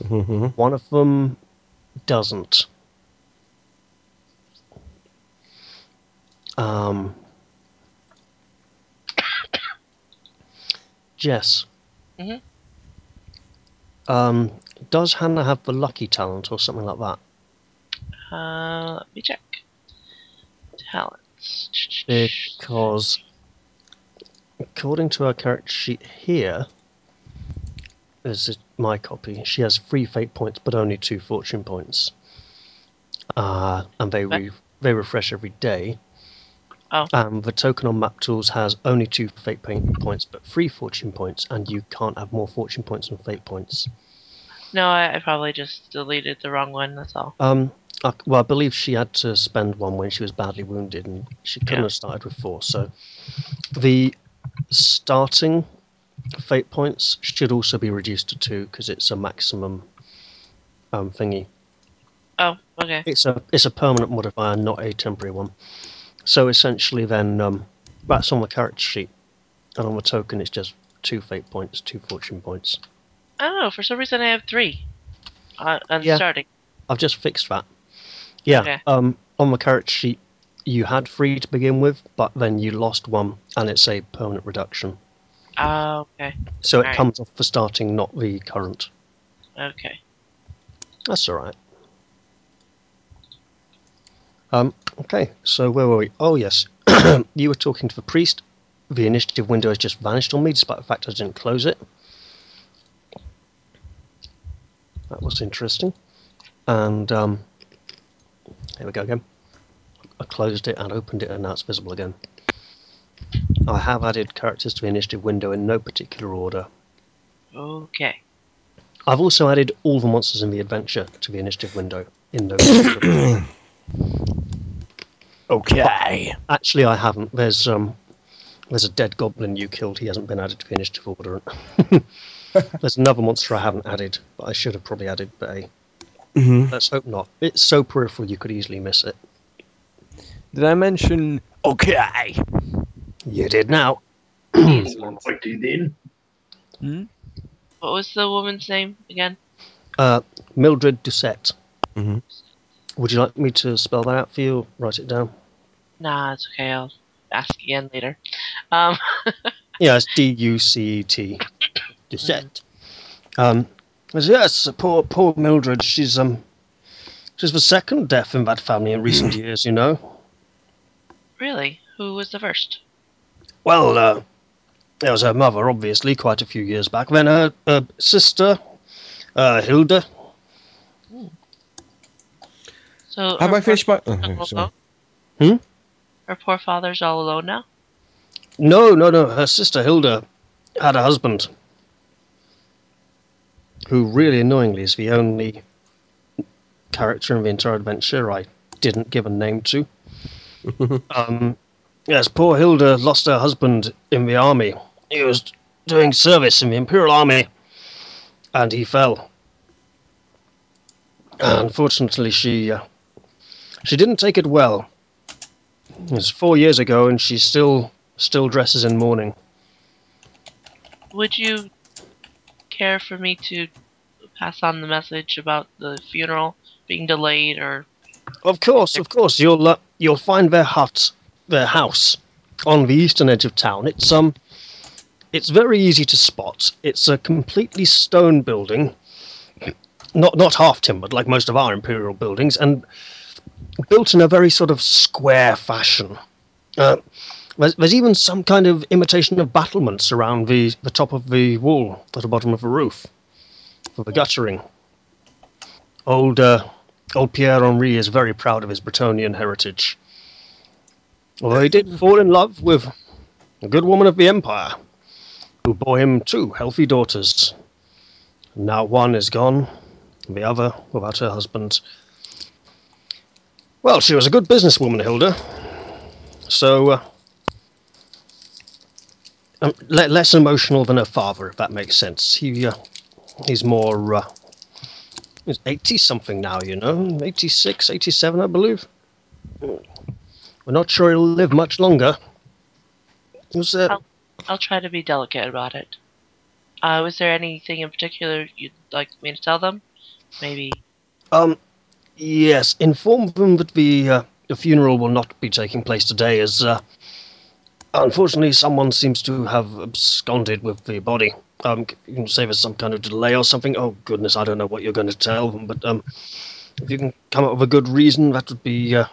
hmm One of them doesn't. Um, Jess. Mhm. Um, does Hannah have the lucky talent or something like that? Uh, let me check. Talents. Because according to our character sheet here, this is my copy. She has three fate points, but only two fortune points. Uh, and they re- they refresh every day. Oh. And the token on map tools has only two fate points, but three fortune points, and you can't have more fortune points than fate points. No, I, I probably just deleted the wrong one. That's all. Um, I, well, I believe she had to spend one when she was badly wounded, and she couldn't Yeah. have started with four. So, the starting fate points should also be reduced to two because it's a maximum um, thingy. Oh, okay. It's a it's a permanent modifier, not a temporary one. So essentially, then um, that's on the character sheet, and on the token, it's just two fate points, two fortune points. Know. For some reason, I have three. Uh, on Yeah. starting. I've just fixed that. Yeah. Okay. Um, on the character sheet, you had three to begin with, but then you lost one, and it's a permanent reduction. Oh, okay. So it Alright. comes off the starting, not the current. Okay. That's all right. Um, okay, so where were we? Oh, yes. (clears throat) you were talking to the priest. The initiative window has just vanished on me, despite the fact I didn't close it. That was interesting. And um, here we go again. I closed it and opened it, and now it's visible again. I have added characters to the initiative window in no particular order. Okay. I've also added all the monsters in the adventure to the initiative window in no particular order. Okay. Actually, I haven't. There's um, there's a dead goblin you killed. He hasn't been added to the initiative order. (laughs) there's another monster I haven't added, but I should have probably added. But hey, hmm let's hope not. It's so peripheral you could easily miss it. Did I mention okay? You did now. Excellent. Righty then. Hmm? What was the woman's name again? Uh, Mildred Doucette. Mhm. Would you like me to spell that out for you? Write it down. Nah, it's okay. I'll ask again later. Um, (laughs) Yeah, it's D U C E T. Doucette. Um, yes, yes, poor poor Mildred. She's um, she's the second death in that family in recent years. You know. really? Who was the first? Well, uh, there was her mother, obviously, quite a few years back. Then her, her sister, uh, Hilda. So Have her I finished my? Oh, sorry. Hmm? Her poor father's all alone now. No, no, no. Her sister Hilda had a husband who, really annoyingly, is the only character in the entire adventure I didn't give a name to. (laughs) um, yes, poor Hilda lost her husband in the army. He was doing service in the Imperial Army, and he fell. Unfortunately, she uh, she didn't take it well. It was four years ago, and she still still dresses in mourning. Would you care for me to pass on the message about the funeral being delayed or Of course, of course. You'll uh, you'll find their hut, their house, on the eastern edge of town. It's um, it's very easy to spot. It's a completely stone building, not not half timbered like most of our imperial buildings, and built in a very sort of square fashion. Uh, there's, there's even some kind of imitation of battlements around the the top of the wall at the bottom of the roof for the guttering. Old uh, Old Pierre Henri is very proud of his Bretonnian heritage. Although he did fall in love with a good woman of the Empire, who bore him two healthy daughters. Now one is gone, the other without her husband. Well, she was a good businesswoman, Hilda. So, uh, um, le- less emotional than her father, if that makes sense. He, uh, he's more, uh, He's 80 something now, you know. 86, 87, I believe. We're not sure he'll live much longer. Was there, I'll- I'll try to be delicate about it. Uh, was there anything in particular you'd like me to tell them? Maybe um, yes, inform them that the, uh, the funeral will not be taking place today, as, uh, unfortunately, someone seems to have absconded with the body. Um, you can say there's some kind of delay or something. Oh, goodness, I don't know what you're going to tell them, but, um, if you can come up with a good reason, that would be, uh,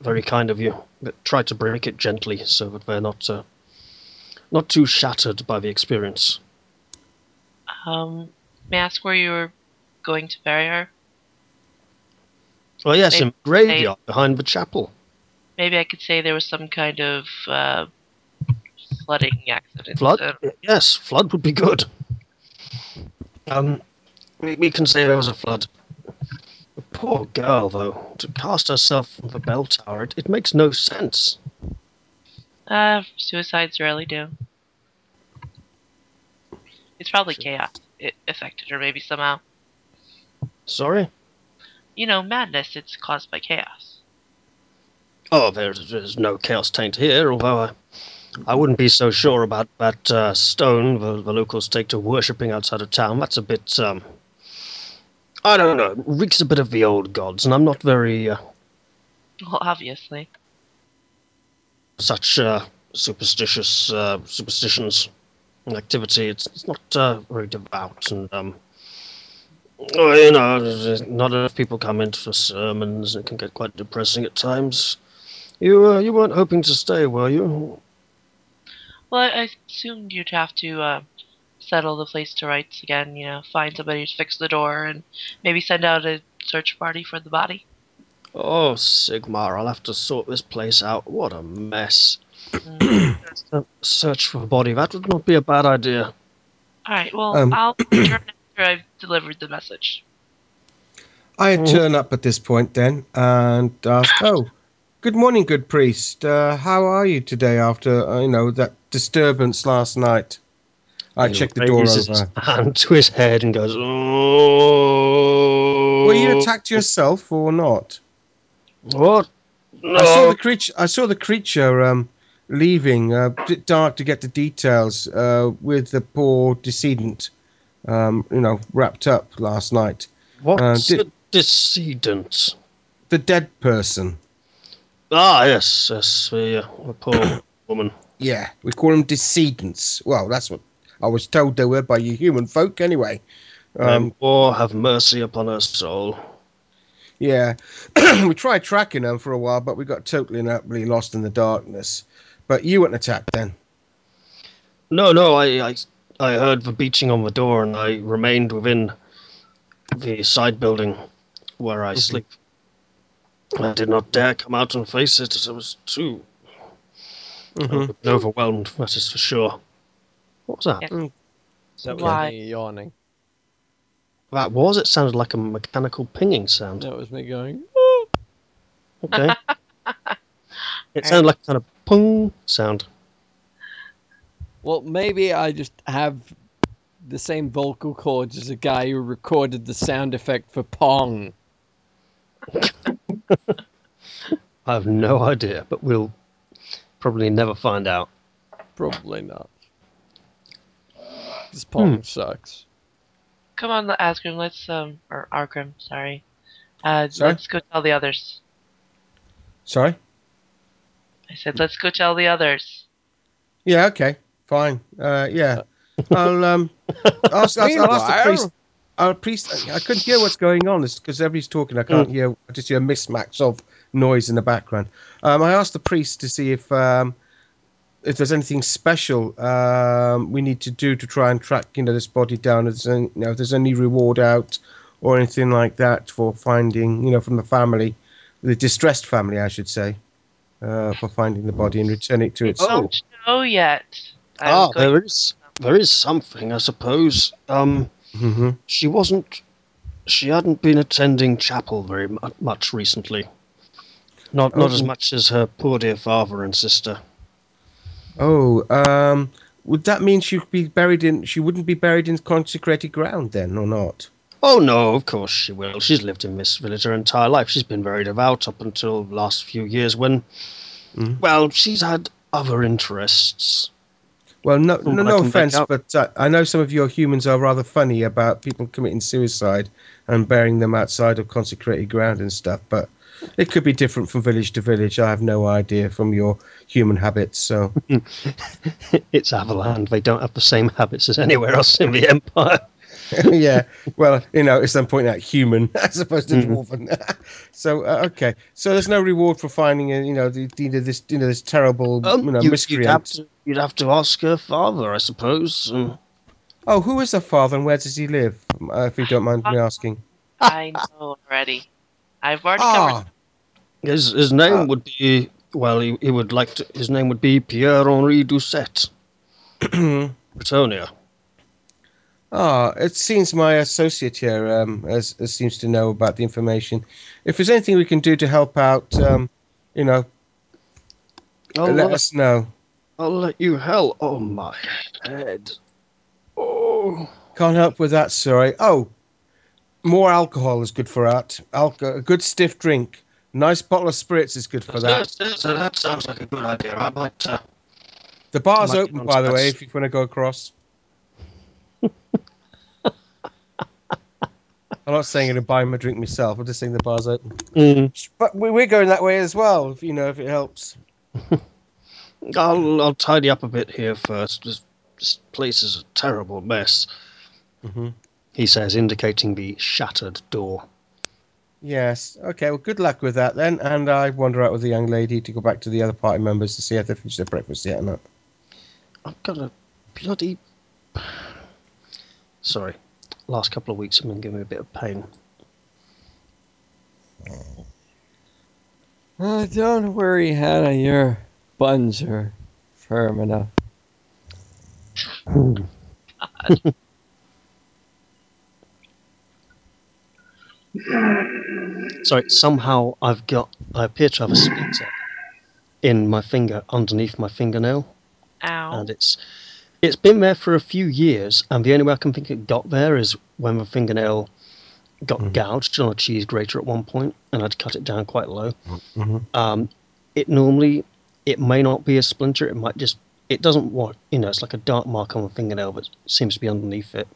very kind of you. But try to break it gently so that they're not, uh, not too shattered by the experience. um, may I ask where you were going to bury her? Oh yes, Maybe in the graveyard behind the chapel. Maybe I could say there was some kind of uh, flooding accident. Flood? Yes, flood would be good. Um, we, we can say there was a flood. The poor girl, though, to cast herself from the bell tower, it, it makes no sense. uh, suicides rarely do. It's probably chaos. It affected her maybe somehow. Sorry? You know, madness. It's caused by chaos. Oh, there's, there's no chaos taint here, although I, I wouldn't be so sure about that uh, stone the, the locals take to worshipping outside of town. That's a bit, um, I don't know, reeks a bit of the old gods, and I'm not very, uh, Well, obviously. such uh, superstitious uh, superstitions and activity. It's, it's not uh, very devout, and um, you know, not enough people come in for sermons. It can get quite depressing at times. You uh, you weren't hoping to stay, were you? Well, I, I assumed you'd have to uh, settle the place to rights again. You know, find somebody to fix the door and maybe send out a search party for the body. Oh, Sigmar, I'll have to sort this place out. What a mess. Mm. Uh, (clears throat) search for a body. That would not be a bad idea. All right. Well, Um, I'll (clears throat) return after I've delivered the message. I Mhm. turn up at this point then and ask, "Oh, good morning, good priest. Uh, how are you today after uh, you know that disturbance last night?" I He check the door raises over. (laughs) Hand to his head and goes, "Oh." Were you attacked yourself or not? What? No. I saw the creature. I saw the creature um, leaving. Uh, bit dark to get the details uh, with the poor decedent, um, you know, wrapped up last night. What's Uh, did- a decedent? The dead person. Ah, yes, yes, the, uh, the poor (coughs) woman. Yeah, we call them decedents. Well, that's what I was told they were by you human folk, anyway. Um, Um, or have mercy upon her soul. yeah, (coughs) we tried tracking them for a while, but we got totally and utterly lost in the darkness. But you weren't attacked then. No, no, I, I, I heard the beating on the door, and I remained within the side building where I sleep. I did not dare come out and face it, as I was too I Mhm. would have been overwhelmed. That is for sure. What was that? Yeah. That was Why? me yawning. That was. It sounded like a mechanical pinging sound. That was me going. oh. (laughs) Okay. (laughs) it sounded like a kind of pung sound. Well, maybe I just have the same vocal cords as a guy who recorded the sound effect for Pong. (laughs) (laughs) I have no idea, but we'll probably never find out. Probably not. This Pong Hmm. sucks. Come on, Asgrim, let's um or Argrim, sorry. Uh, Sorry? let's go tell the others. Sorry. I said let's go tell the others. Yeah. Okay. Fine. Uh, yeah. (laughs) I'll um. I'll, I'll, I'll ask the priest. I'll priest. I couldn't hear what's going on because everybody's talking. I can't hear. I just hear a mismatch of noise in the background. Um, I asked the priest to see if um, if there's anything special um, we need to do to try and track you know this body down. If there's any, you know, if there's any reward out or anything like that for finding you know from the family, the distressed family, I should say, uh, for finding the body and returning it to its. Oh. Don't know yet. I ah, there is there is something, I suppose. Um, Mhm. she wasn't. She hadn't been attending chapel very much recently. Not not as Oh. much as her poor dear father and sister. Oh, um, would that mean she'd be buried in? She wouldn't be buried in consecrated ground then, or not? Oh no, of course she will. She's lived in this village her entire life. She's been very devout up until the last few years when, Mhm. well, she's had other interests. Well, no, no, no offense, but uh, I know some of your humans are rather funny about people committing suicide and burying them outside of consecrated ground and stuff. But it could be different from village to village. I have no idea from your human habits. So, (laughs) it's Averland. They don't have the same habits as anywhere else in the (laughs) Empire. (laughs) yeah. Well, you know, it's I'm pointing out human (laughs) as opposed to Mhm. dwarven. (laughs) so, uh, okay. So there's no reward for finding, uh, you know, the, the this, you know, this terrible, Um, you know, you, miscreant. would have to, you'd have to ask her father, I suppose. Um, Oh, who is the father and where does he live? Uh, if you don't mind me asking. I know already. I've already Ah, covered. his his name Uh, would be well. He, he would like to. His name would be Pierre Henri Doucette, (clears throat) Bretonnia. Ah, it seems my associate here um, has, has seems to know about the information. If there's anything we can do to help out, um, you know, I'll, let let, us know. I'll let you hell. Oh my head. Oh. Can't help with that, sorry. Oh, more alcohol is good for that. Alco- a good stiff drink. Nice bottle of spirits is good for that. That, that, that sounds like a good idea. I might. Uh, The bar's Might open, by the way, if you want to go across. I'm not saying to buy him a drink myself. I'm just saying the bar's open. mm, But we- we're going that way as well, if you know, if it helps. (laughs) I'll I'll tidy up a bit here first. This, this place is a terrible mess. Mhm. He says, indicating the shattered door. Yes. Okay. Well, good luck with that then. And I wander out with the young lady to go back to the other party members to see if they finished their breakfast yet or not. I've got a bloody. Sorry, last couple of weeks have been giving me a bit of pain. Uh, don't worry, Hannah. Your buns are firm enough. (laughs) Sorry, somehow I've got. I appear to have a splinter in my finger underneath my fingernail, Ow. and it's it's been there for a few years. And the only way I can think it got there is when the fingernail got Mhm. gouged on a cheese grater at one point, and I'd cut it down quite low. Mhm. Um, it normally it may not be a splinter. It might just it doesn't want you know it's like a dark mark on the fingernail, that seems to be underneath it.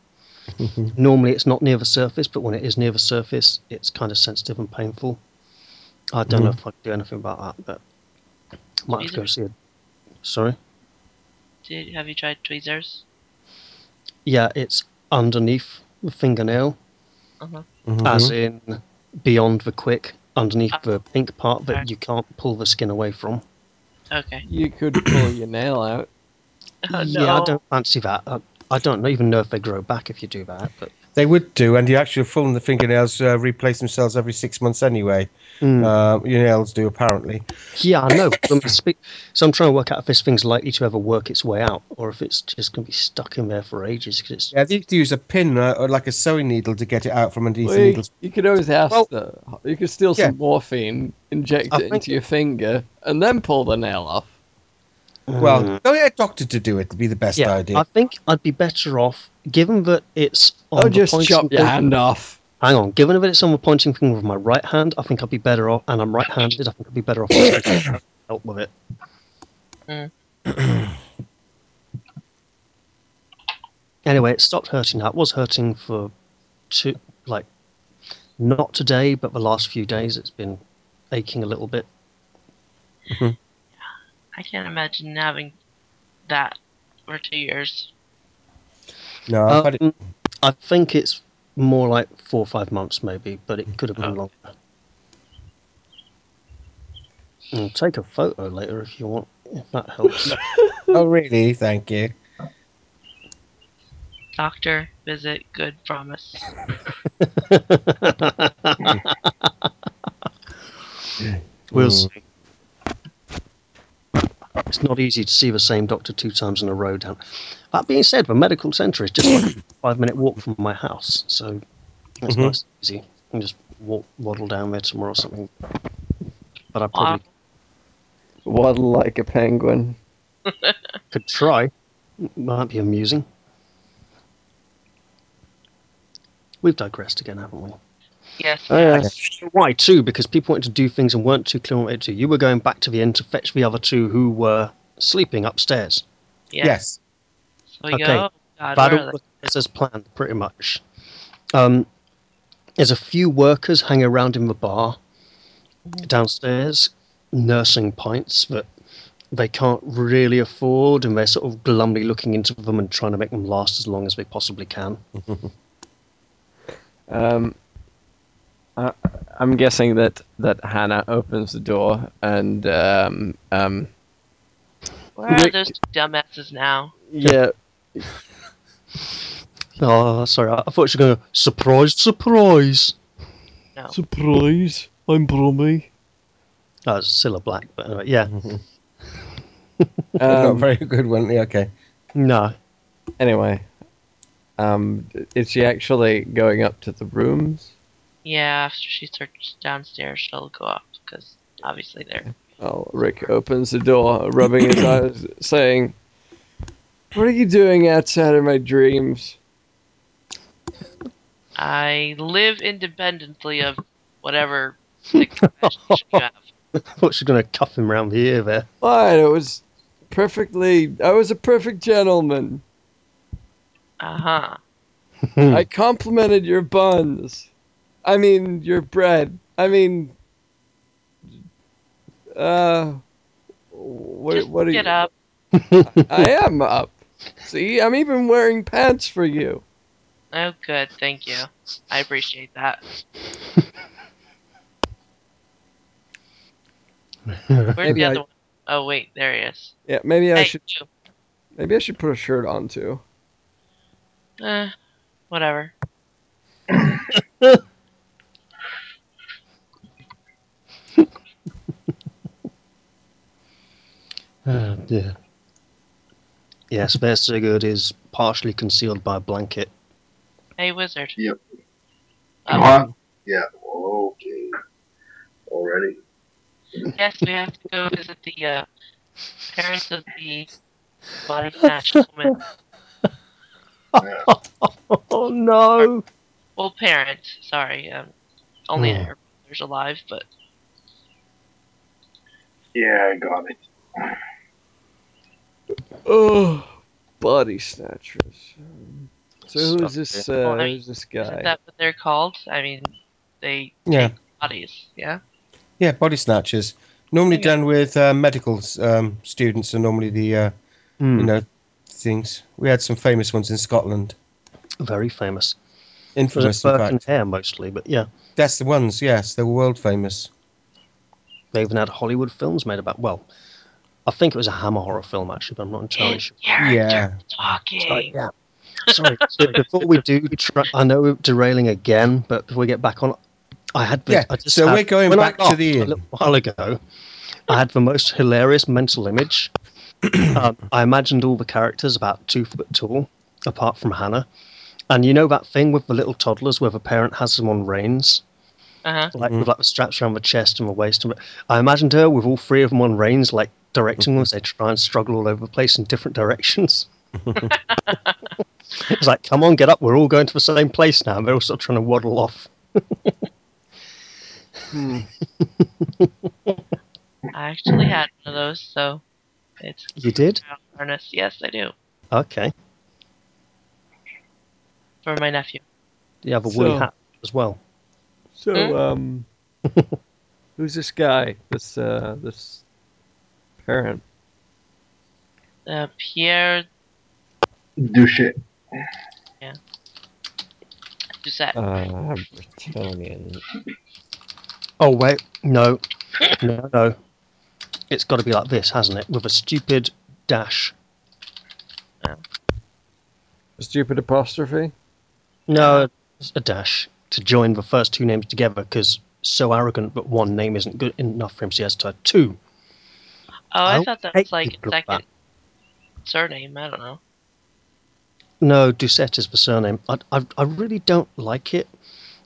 Normally, it's not near the surface, but when it is near the surface, it's kind of sensitive and painful. I don't know if I can do anything about that, but might have to go see it. Sorry. Did have you tried tweezers? Yeah, it's underneath the fingernail, Uh-huh. as Mhm. in beyond the quick, underneath the pink part that Alright. you can't pull the skin away from. Okay. You could pull your nail out. Uh, (laughs) yeah, no. I don't fancy that. I, I don't even know if they grow back if you do that, but They would do, and you actually full the fingernails uh, replace themselves every six months anyway. Mm. Uh, your nails do apparently. yeah, I know. but spe- so I'm trying to work out if this thing's likely to ever work its way out, or if it's just going to be stuck in there for ages. Because it's Yeah, they used to use a pin uh, or like a sewing needle to get it out from underneath Well, the you, needles. you could always ask Well- the. You could steal some morphine, inject I it think- into your finger, and then pull the nail off. Well, Mm. go get a doctor to do it. Would be the best yeah, idea. I think I'd be better off, given that it's on Oh, the just chop your hand off. Hang on, given that it's on the pointing finger of my right hand, I think I'd be better off, and I'm right-handed. I think I'd be better off (coughs) help with it. Mm. anyway, it stopped hurting. Now it was hurting for two, like, not today, but the last few days. It's been aching a little bit. I can't imagine having that for two years. no, I've had it. Um, I think it's more like four or five months, maybe, but it could have been Oh. longer. I'll take a photo later if you want, if that helps. (laughs) Oh, really? Thank you. Doctor, visit, good promise. (laughs) we'll Mm. see. It's not easy to see the same doctor two times in a row. Down. That being said, the medical centre is just like a (clears throat) five-minute walk from my house, so it's Mhm. nice and easy. I can just walk, waddle down there tomorrow or something. But I probably Waddle like a penguin. (laughs) could try. Might be amusing. We've digressed again, haven't we? Yes. Oh, yeah. Why too? Because people wanted to do things and weren't too clear on what to do. You were going back to the inn to fetch the other two who were sleeping upstairs. Yes. Yes. So we Okay. go. God, that where all are they? was as planned, pretty much. Um, there's a few workers hanging around in the bar downstairs, nursing pints that they can't really afford, and they're sort of glumly looking into them and trying to make them last as long as they possibly can. (laughs) Um, I, I'm guessing that, that Hannah opens the door and um, um, Where are Rick- those two dumbasses now? yeah, Oh, sorry, I I thought you were going to surprise, surprise. No. Surprise! I'm Brummy. That was Cilla Black, but anyway, yeah, (laughs) Not um, very good one. Yeah, okay. no. anyway, um, is she actually going up to the rooms? Yeah, after she searches downstairs, she'll go up because obviously they're. Well, Rick opens the door, rubbing his eyes, saying, "What are you doing outside of my dreams?" I live independently of whatever sick (laughs) imagination you have. (laughs) I thought she was going to cuff him round the ear there. Fine, it was perfectly. I was a perfect gentleman. Uh huh. I complimented your buns. I mean, your bread. I mean, uh, what? Just what are get you? up. (laughs) I am up. See, I'm even wearing pants for you. Oh, good. Thank you. I appreciate that. (laughs) Where's Maybe the I- other one? Oh, wait. There he is. Yeah, maybe I hey, should. you. Maybe I should put a shirt on too. Eh, whatever. (laughs) Oh dear. Yes, their Sigurd is partially concealed by a blanket. Hey, wizard. Yep. Oh, What? Yeah. Okay. Already. yes, we have to go visit the uh, parents of the body snatched woman. (laughs) Oh no! Well, parents. Sorry. Um, only Hmm. her brother's alive, but Yeah, I got it. Oh, body snatchers. Um, So who's this? Uh, Well, I mean, who's this guy? Isn't that what they're called? I mean, they Yeah. take bodies. Yeah. Yeah, body snatchers. Normally Okay. done with uh, medical um, students are normally the uh, Hmm, you know things. We had some famous ones in Scotland. very famous. Was Infamous, it in Burke and fact. Hare mostly, but yeah, That's the ones. Yes, they were world famous. they even had Hollywood films made about. Well, I think it was a Hammer horror film actually, but I'm not entirely sure. Yeah. Talking. Sorry, yeah. Sorry. (laughs) so before we do, try, I know we're derailing again, but before we get back on, I had. The, Yeah, I just so had- we're going when I back to laughed the a little while ago. I had the most hilarious mental image. (clears throat) um, I imagined all the characters about two foot tall, apart from Hannah. And you know that thing with the little toddlers where the parent has them on reins, Uh huh. like Mhm. with like the straps around the chest and the waist. And I imagined her with all three of them on reins, like directing them as (laughs) they try and struggle all over the place in different directions. (laughs) it's like, come on, get up. We're all going to the same place now. And they're all sort of trying to waddle off. Hmm. I actually had one of those, so it's You did? harness. Yes, I do Okay. for my nephew. Do you have a woolly hat as well? So, um, (laughs) who's this guy? This uh, this parent? Uh, Pierre Douche. Doucette. Uh, Bretonnian. Oh, wait. No. No, no. It's got to be like this, hasn't it? With a stupid dash. A stupid apostrophe. No, it's a dash to join the first two names together because so arrogant that one name isn't good enough for him, so he has to have two. Oh, I I thought that was like people like second surname. I don't know. No, Doucette is the surname. I, I, I really don't like it.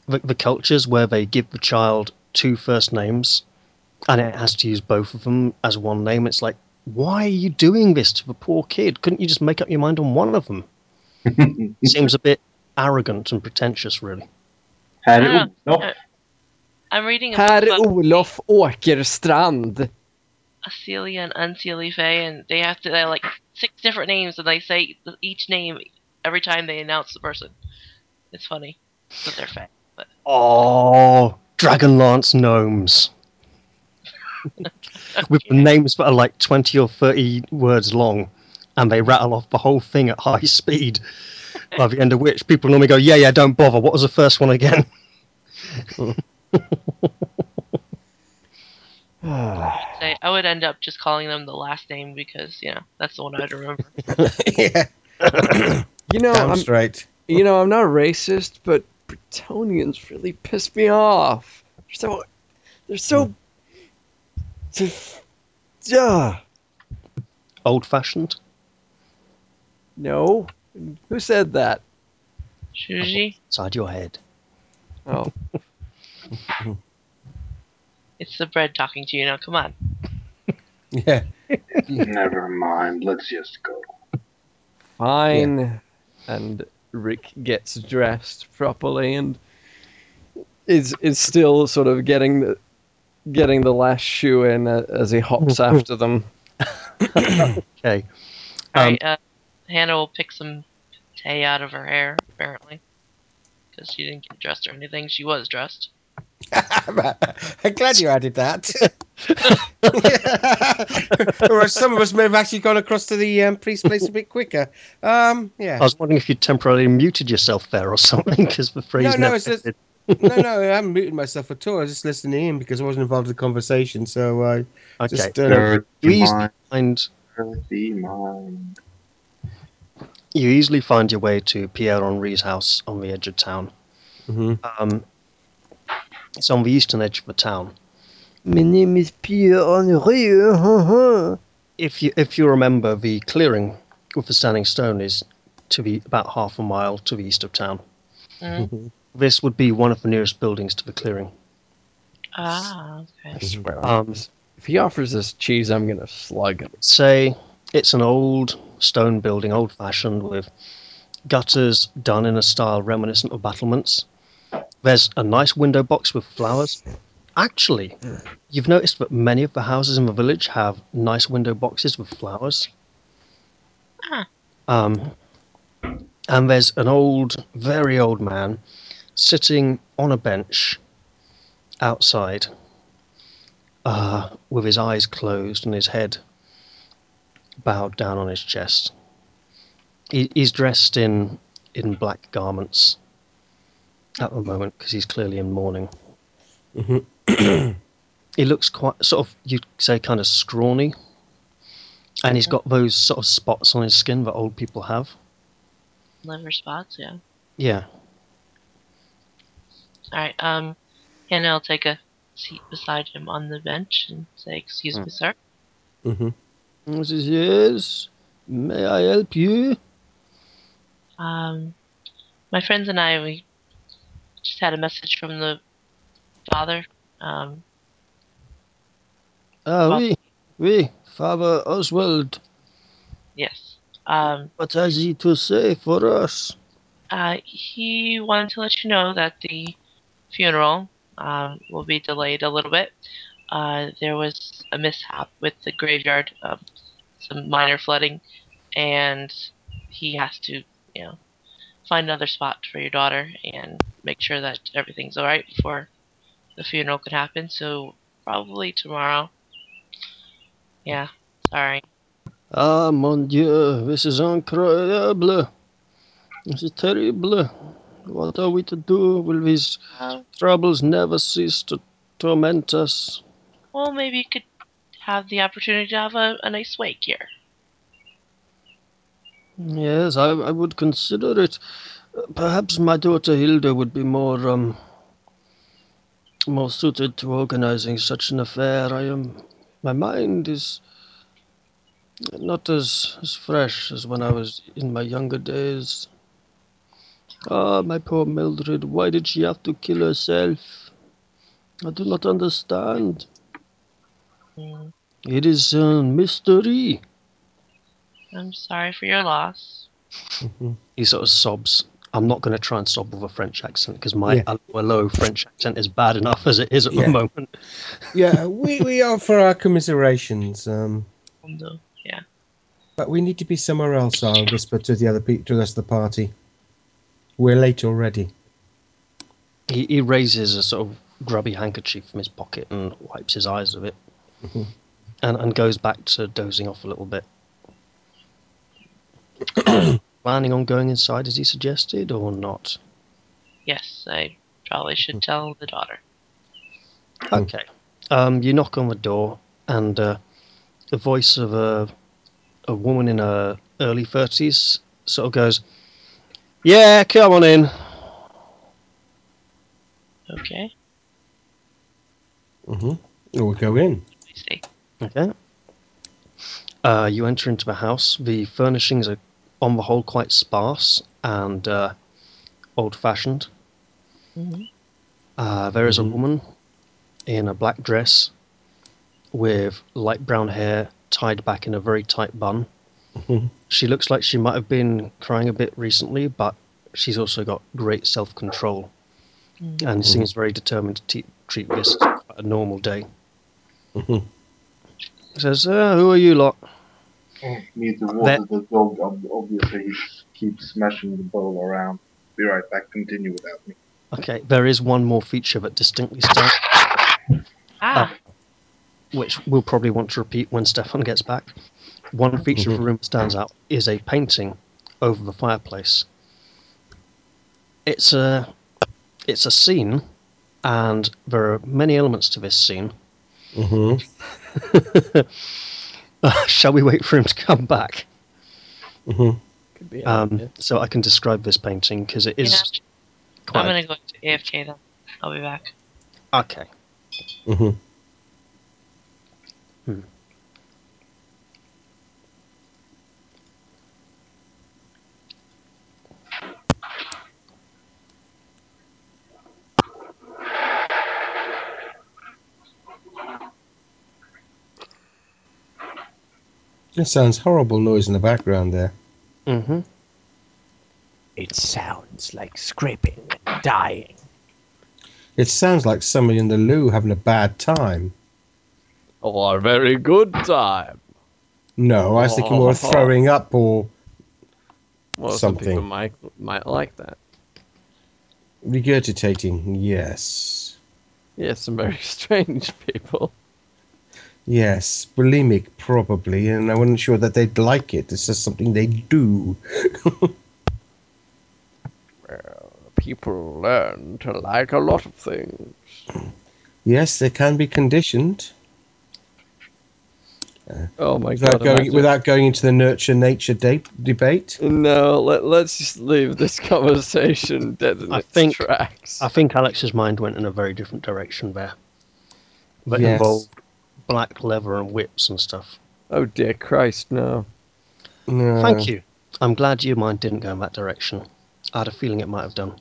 The, the cultures where they give the child two first names and it has to use both of them as one name. It's like, why are you doing this to the poor kid? Couldn't you just make up your mind on one of them? (laughs) Seems a bit arrogant and pretentious, really. Herr Olof. Eh, I'm reading a Herr book about Olof Åkerstrand. Seelie and Unseelie Fae, and they have to they have like six different names, and they say each name every time they announce the person. It's funny, but they're Fae. But Oh, Dragonlance gnomes. (laughs) With the names that are like 20 or 30 words long, and they rattle off the whole thing at high (laughs) speed, by the end of which people normally go, Yeah, yeah, don't bother. What was the first one again? (laughs) (sighs) say I would end up just calling them the last name because you know that's the one I'd remember. (laughs) yeah, (coughs) You know, damn I'm straight. you know I'm not a racist, but Bretonnians really piss me off. They're so they're so. Hmm. so- Yeah. Old fashioned. No. Who said that? Shuji, Inside your head. Oh, (laughs) it's the bread talking to you now. Come on. (laughs) Yeah, Never mind. Let's just go. fine. And Rick gets dressed properly and is is still sort of getting the getting the last shoe in uh, as he hops (laughs) after them. (coughs) Okay. All Um, right, uh, Hannah will pick some hay out of her hair apparently because she didn't get dressed or anything. She was dressed. I'm glad you added that. (laughs) or some of us may have actually gone across to the um, priest place a bit quicker. Um, yeah. I was wondering if you temporarily muted yourself there or something, because the phrase No, no, it's just- (laughs) no, no, I haven't muted myself at all. I was just listening in because I wasn't involved in the conversation. So I Okay. just uh, Dirty You easily mind. find mind. you easily find your way to Pierre Henri's house on the edge of town. Mhm. Um, it's on the eastern edge of the town. My name is Pierre Henri. If you if you remember, the clearing with the standing stone is to the about half a mile to the east of town. Mhm. (laughs) This would be one of the nearest buildings to the clearing. Ah, okay. Um, if he offers us cheese, I'm gonna slug him. say it's an old stone building, old fashioned, with gutters done in a style reminiscent of battlements. There's a nice window box with flowers. actually, you've noticed that many of the houses in the village have nice window boxes with flowers. Ah. Um, and there's an old, very old man sitting on a bench outside uh, with his eyes closed and his head bowed down on his chest. He, he's dressed in in black garments at the moment because he's clearly in mourning. (clears throat) he looks quite sort of you'd say kind of scrawny, and he's got those sort of spots on his skin that old people have. Liver spots, yeah. Yeah. Alright, um, Hannah will take a seat beside him on the bench and say, Excuse Hmm. me, sir. Mm-hmm. He says, "Yes, may I help you?" Um, my friends and I, we just had a message from the father. Um, Ah, Well- oui, oui, Father Oswald. yes. Um, What has he to say for us? uh, he wanted to let you know that the funeral um, will be delayed a little bit. Uh, there was a mishap with the graveyard, um, some minor flooding, and he has to, you know, find another spot for your daughter and make sure that everything's all right before the funeral can happen. So probably tomorrow. Yeah, sorry. Ah, mon Dieu, this is incroyable. This is terrible. What are we to do? Will these Uh, troubles never cease to torment us? well, maybe you could have the opportunity to have a, a nice wake here. Yes, I, I would consider it. Perhaps my daughter Hilda would be more um more suited to organizing such an affair. I am my mind is not as, as fresh as when I was in my younger days. Ah, my poor Mildred, why did she have to kill herself? I do not understand. Mm, It is a mystery. I'm sorry for your loss. He sort of sobs. I'm not going to try and sob with a French accent because my Yeah. hello, hello French accent is bad enough as it is at Yeah. the moment. (laughs) Yeah, we, we offer our commiserations, um, yeah. but we need to be somewhere else. I'll whisper to the other pe- to the rest of the party. We're late already. He, he raises a sort of grubby handkerchief from his pocket and wipes his eyes with it Mhm. and, and goes back to dozing off a little bit. (clears throat) Planning on going inside as he suggested or not? Yes, I probably should tell the daughter. Okay. Um, you knock on the door, and uh, the voice of a a woman in her early thirties sort of goes, "Yeah, come on in." Okay, Mm-hmm. We'll go in. I see. Okay. Uh, you enter into the house. The furnishings are, on the whole, quite sparse and uh, old-fashioned. hmm Uh, there is a woman in a black dress with light brown hair tied back in a very tight bun. Mhm. She looks like she might have been crying a bit recently, but she's also got great self control Mhm. and seems very determined to te- treat this as quite a normal day. Mhm. Says, uh, Who are you lot? Need to water the dog. Obviously, he keeps smashing the bowl around. Be right back. Continue without me. Okay, there is one more feature that distinctly stands, Ah, which we'll probably want to repeat when Stefan gets back. One feature of the room that stands out is a painting over the fireplace. It's a it's a scene, and there are many elements to this scene. Mm-hmm. (laughs) (laughs) Shall we wait for him to come back? Mm-hmm. Could be. Um, yeah. so I can describe this painting because it is Yeah. quite I'm gonna go to AFK then. I'll be back. okay. Mm-hmm. It sounds horrible noise in the background there. hmm It sounds like scraping and dying. It sounds like somebody in the loo having a bad time. Oh, a very good time. No, I was thinking more of Oh. throwing up or Well, some people Something. might might like that. regurgitating. Yes. Yes, some very (laughs) strange people. Yes, bulimic probably, and I wasn't sure that they'd like it. It's just something they do. (laughs) well, People learn to like a lot of things. Yes, they can be conditioned Oh my without god! going without going into the nurture nature de- debate. No, let, let's just leave this (laughs) conversation dead in I its think- tracks. I think Alex's mind went in a very different direction there. That Yes. involved black leather and whips and stuff. Oh dear Christ, no. No. Thank you. I'm glad your mind didn't go in that direction. I had a feeling it might have done.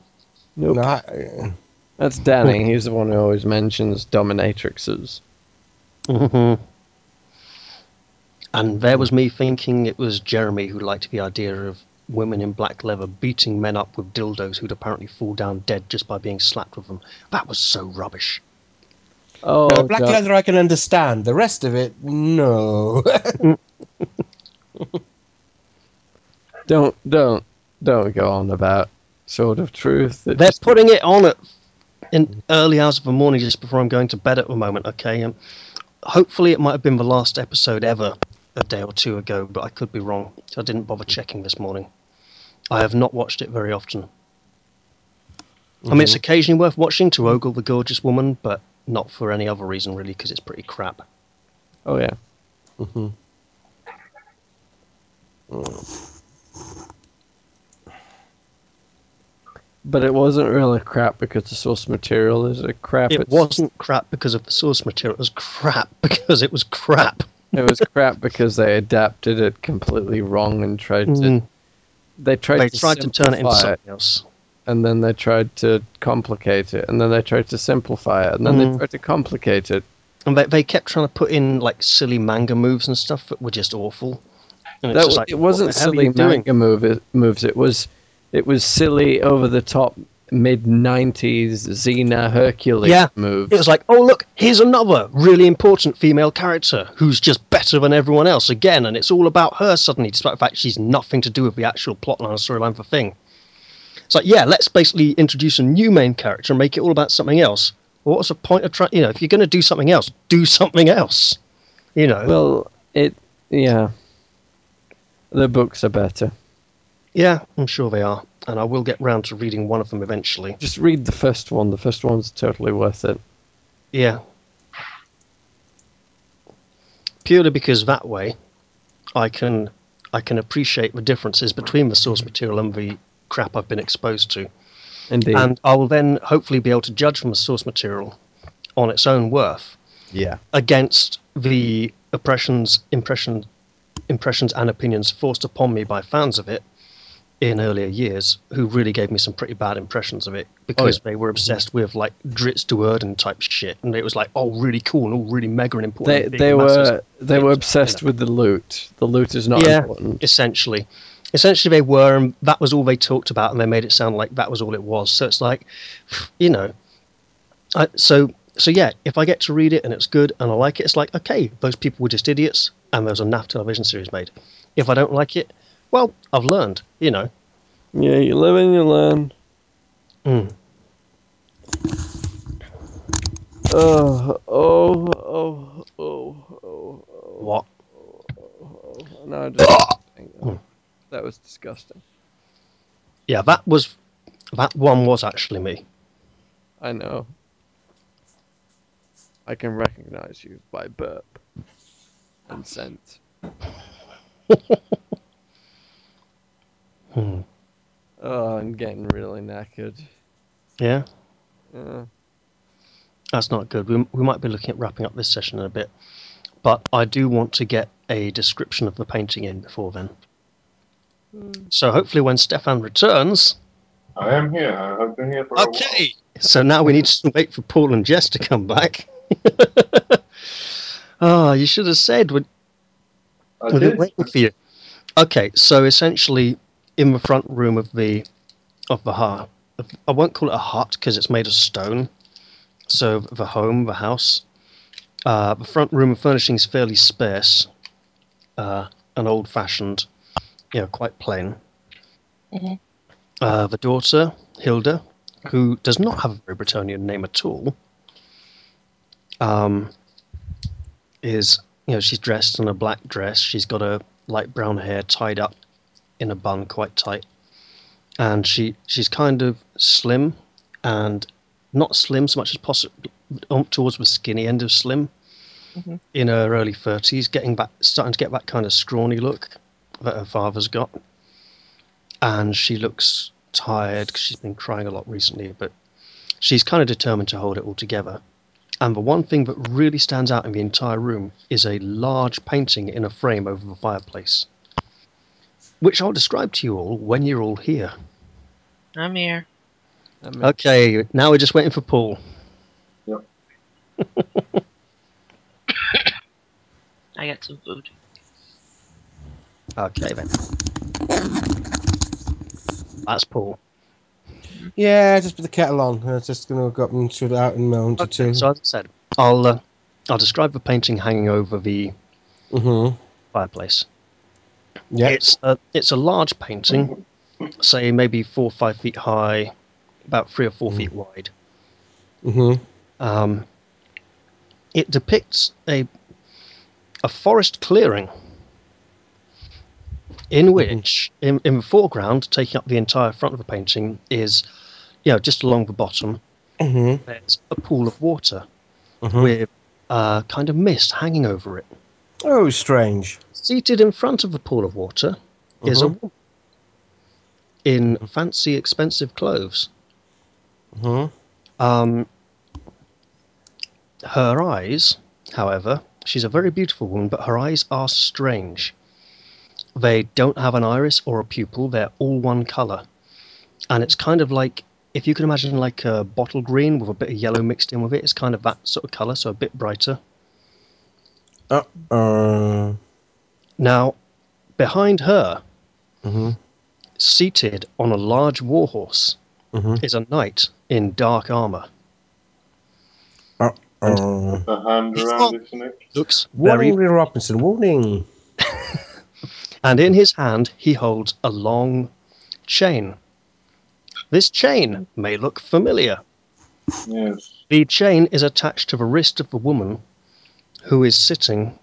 Nope. No, I- That's Danny. (laughs) He's the one who always mentions dominatrixes. hmm And there was me thinking it was Jeremy who liked the idea of women in black leather beating men up with dildos who'd apparently fall down dead just by being slapped with them. That was so rubbish. Oh, no, black God. leather I can understand. The rest of it, no. (laughs) don't don't don't go on about sort of truth. It They're just- putting it on at in early hours of the morning just before I'm going to bed at the moment. Okay, um, hopefully it might have been the last episode ever a day or two ago, but I could be wrong. So I didn't bother checking this morning. I have not watched it very often. I mean, it's occasionally worth watching to ogle the gorgeous woman, but not for any other reason really, because it's pretty crap. oh yeah. Mhm. But it wasn't really crap because the source material is a crap. It It's- wasn't crap because of the source material. It was crap (laughs) because it was crap. It was crap because they adapted it completely wrong and tried to. Mm. They tried They to tried to turn it into something else. And then they tried to complicate it, and then they tried to simplify it, and then Mm. they tried to complicate it. And they, they kept trying to put in like silly manga moves and stuff that were just awful. And it's That, just like, it wasn't what the hell are silly manga move, moves. It was, it was silly over the top mid '90s Xena Hercules Yeah. moves. It was like, oh look, here's another really important female character who's just better than everyone else again, and it's all about her suddenly, despite the fact she's nothing to do with the actual plotline or storyline of the thing. It's like, yeah, let's basically introduce a new main character and make it all about something else. Well, what's the point of trying? You know, if you're going to do something else, do something else. You know, Well, it, yeah. The books are better. yeah, I'm sure they are, and I will get round to reading one of them eventually. Just read the first one. The first one's totally worth it. Yeah. Purely because that way I can I can appreciate the differences between the source material and the crap I've been exposed to. Indeed. And I will then hopefully be able to judge from the source material on its own worth yeah. against the oppressions, impressions impression impressions and opinions forced upon me by fans of it in earlier years who really gave me some pretty bad impressions of it because oh, they were obsessed with like Drizzt Do'Urden type shit and it was like oh really cool and all really mega and important They they were they were obsessed with the loot. The loot is not Yeah. important. essentially essentially they were and that was all they talked about and they made it sound like that was all it was so it's like you know I, so so yeah if i get to read it and it's good and i like it it's like okay those people were just idiots and there was a naff television series made if i don't like it well i've learned you know Yeah, you live and you learn. Mm. Oh, oh, oh, oh, oh, what oh. oh, oh. No, I just. That was disgusting. yeah that was that one was actually me I know. I can recognize you by burp and scent. (laughs) Hmm. Oh, I'm getting really knackered. yeah Yeah. that's not good we, we might be looking at wrapping up this session in a bit but i do want to get a description of the painting in before then so hopefully when stefan returns I am here. I have been here for a while. Okay. So now we need to wait for Paul and Jess to come back. oh, (laughs) you should have said we'd, I we've been did. waiting for you. Okay, so essentially, in the front room of the of the hut, I won't call it a hut because it's made of stone. So the home, the house, uh, the front room of furnishing is fairly sparse, uh, and old-fashioned, you know, quite plain. Mhm. Uh, the daughter, Hilda, who does not have a very Bretonnian name at all, um, is you know she's dressed in a black dress. She's got a light brown hair tied up in a bun quite tight, and she she's kind of slim and not slim so much as possible towards the skinny end of slim. Mhm. In her early thirties, getting back, starting to get that kind of scrawny look that her father's got, and she looks tired because she's been crying a lot recently. But she's kind of determined to hold it all together. And the one thing that really stands out in the entire room is a large painting in a frame over the fireplace, which I'll describe to you all when you're all here. I'm here. I mean, Okay, now we're just waiting for Paul. Yep. (laughs) I got some food. Okay then. That's Paul. Yeah, just put the kettle on. I was just gonna go up and sort it out in a moment or two. so as I said, I'll uh, I'll describe the painting hanging over the Mm-hmm. fireplace. Yeah. It's a it's a large painting, say maybe four or five feet high, about three or 4 Mm. feet wide. Mm-hmm. Um, it depicts a a forest clearing in which, in, in the foreground, taking up the entire front of the painting, is, you know, just along the bottom, Mm-hmm. there's a pool of water Mhm. with uh, kind of mist hanging over it. Oh, strange. Seated in front of the pool of water is a Mhm. woman in fancy, expensive clothes. Mm-hmm. Um, her eyes, however, she's a very beautiful woman, but her eyes are strange. They don't have an iris or a pupil, they're all one colour. And it's kind of like, if you can imagine like a bottle green with a bit of yellow mixed in with it, it's kind of that sort of colour, so a bit brighter. Uh. Now, behind her, Mm-hmm. seated on a large warhorse, Mm-hmm. is a knight in dark armour. Uh. A hand He's around not- his neck. Looks very Warning, Will Robinson. Warning. (laughs) and in his hand he holds a long chain. This chain may look familiar. Yes. The chain is attached to the wrist of the woman who is sitting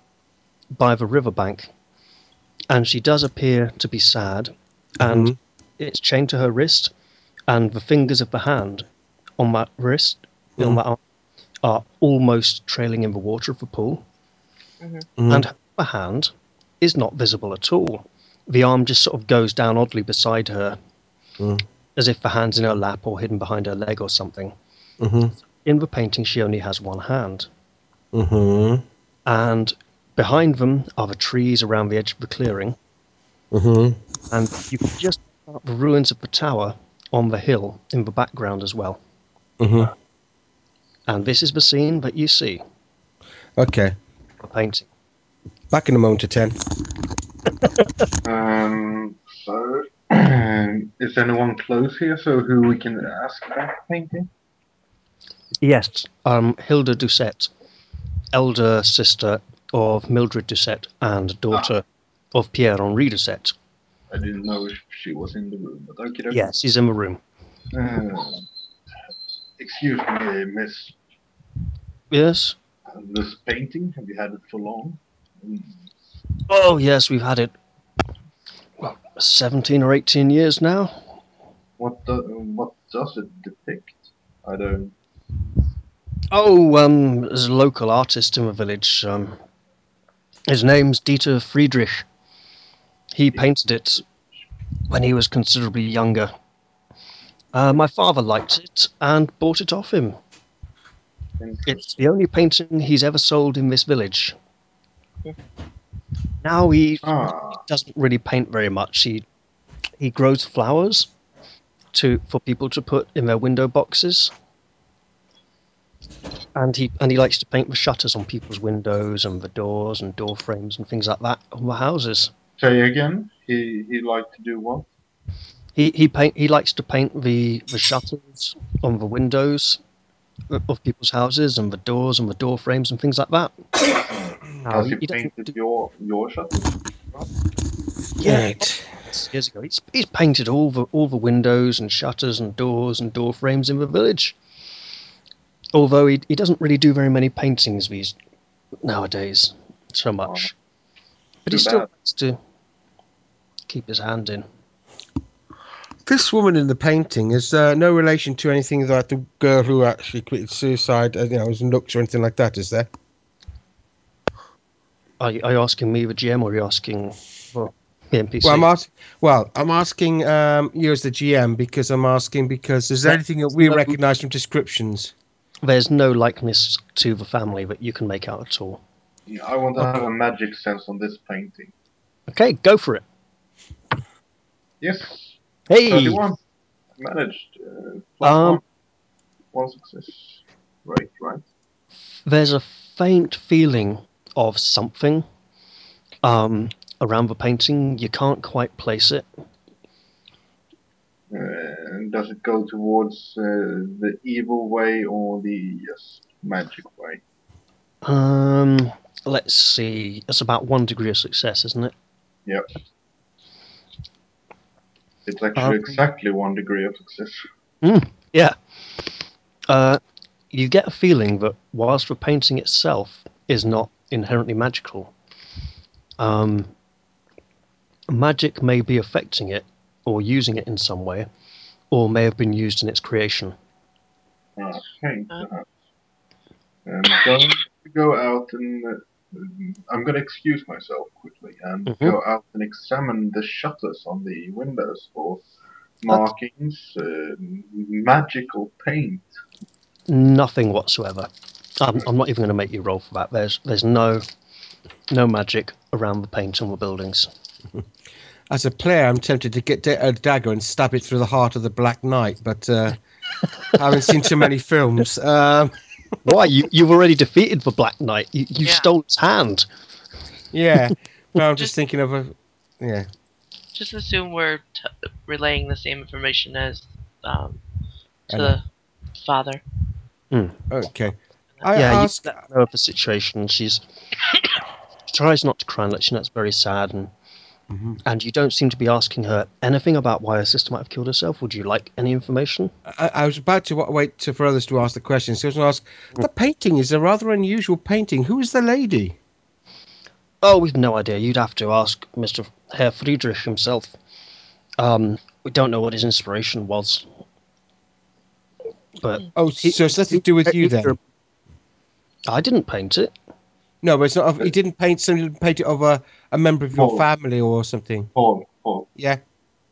by the riverbank, and she does appear to be sad, and Mhm. it's chained to her wrist, and the fingers of the hand on that wrist on Mhm. that arm, are almost trailing in the water of the pool, Mhm. and her hand is not visible at all. The arm just sort of goes down oddly beside her, Mm. as if the hand's in her lap or hidden behind her leg or something. Mhm. In the painting, she only has one hand. Mhm. and behind them are the trees around the edge of the clearing, Mhm. and you can just make the ruins of the tower on the hill in the background as well. Mhm. And this is the scene that you see, Okay. the painting. Back in a moment to ten. Um. So, (clears throat) is anyone close here? So who we can ask about painting? Yes, um, Hilda Doucette, elder sister of Mildred Doucette and daughter of Pierre Henri Doucette. I didn't know if she was in the room, but okay. Yes, he's in the room. Uh, excuse me, Miss. Yes. This painting, have you had it for long? Oh, yes, we've had it. Well, 17 or 18 years now. What do, what does it depict? I don't. Oh, um, there's a local artist in the village. Um, his name's Dieter Friedrich. He painted it when he was considerably younger. Uh, my father liked it and bought it off him. It's the only painting he's ever sold in this village. Now he Ah, doesn't really paint very much. He he grows flowers to for people to put in their window boxes. And he and he likes to paint the shutters on people's windows and the doors and door frames and things like that on the houses. say again. He he liked to do what? He he paint he likes to paint the the shutters on the windows of people's houses and the doors and the door frames and things like that. (coughs) Has he he painted your your shutters? Yeah, Right. years ago. He's, he's painted all the all the windows and shutters and doors and door frames in the village. Although he he doesn't really do very many paintings these nowadays, so much. But he still bad. likes to keep his hand in. This woman in the painting is uh, no relation to anything like the girl who actually committed suicide, uh, you know, was looked or anything like that, is there? Are you, are you asking me, the GM, or are you asking well, the NPC? Well, I'm ask- Well, I'm asking um, you as the GM because I'm asking because is there No, anything that we no. recognise from descriptions? There's no likeness to the family that you can make out at all. Yeah, I want to have a magic sense on this painting. Okay, go for it. Yes, Hey, 31. Managed. Uh, plus Um, one. One success. Right, right. there's a faint feeling of something um, around the painting. You can't quite place it. Uh, does it go towards uh, the evil way or the yes, magic way? Um, let's see. It's about one degree of success, isn't it? Yep. It's actually Um, exactly one degree of success. Yeah. Uh, you get a feeling that whilst the painting itself is not inherently magical, um, magic may be affecting it or using it in some way, or may have been used in its creation. Okay, perhaps. I'm going to go out and. Uh, I'm going to excuse myself quickly and Mhm. go out and examine the shutters on the windows for markings, uh, magical paint. Nothing whatsoever. I'm, I'm not even going to make you roll for that. There's there's no no magic around the paint on the buildings. (laughs) As a player, I'm tempted to get da- a dagger and stab it through the heart of the Black Knight, but uh, I (laughs) haven't seen too many films. Um, Why you you've already defeated the Black Knight? You, you Yeah. stole his hand. yeah, (laughs) but I'm just Just- thinking of a. Yeah. Just assume we're t- relaying the same information as um, to the father. Okay. I yeah, ask. you let her know of the situation. She's she tries not to cry and lets you know it's very sad, and Mhm. and you don't seem to be asking her anything about why her sister might have killed herself. Would you like any information? I, I was about to wait to, for others to ask the question. So I was going to ask. The painting is a rather unusual painting. Who is the lady? Oh, we've no idea. You'd have to ask Mister Herr Friedrich himself. Um, we don't know what his inspiration was, but Oh, so it's nothing to do with you then. I didn't paint it. No, but it's not. Of, he didn't paint. Somebody didn't paint it of a, a member of your Oh. family or something. Paul, Paul, Yeah.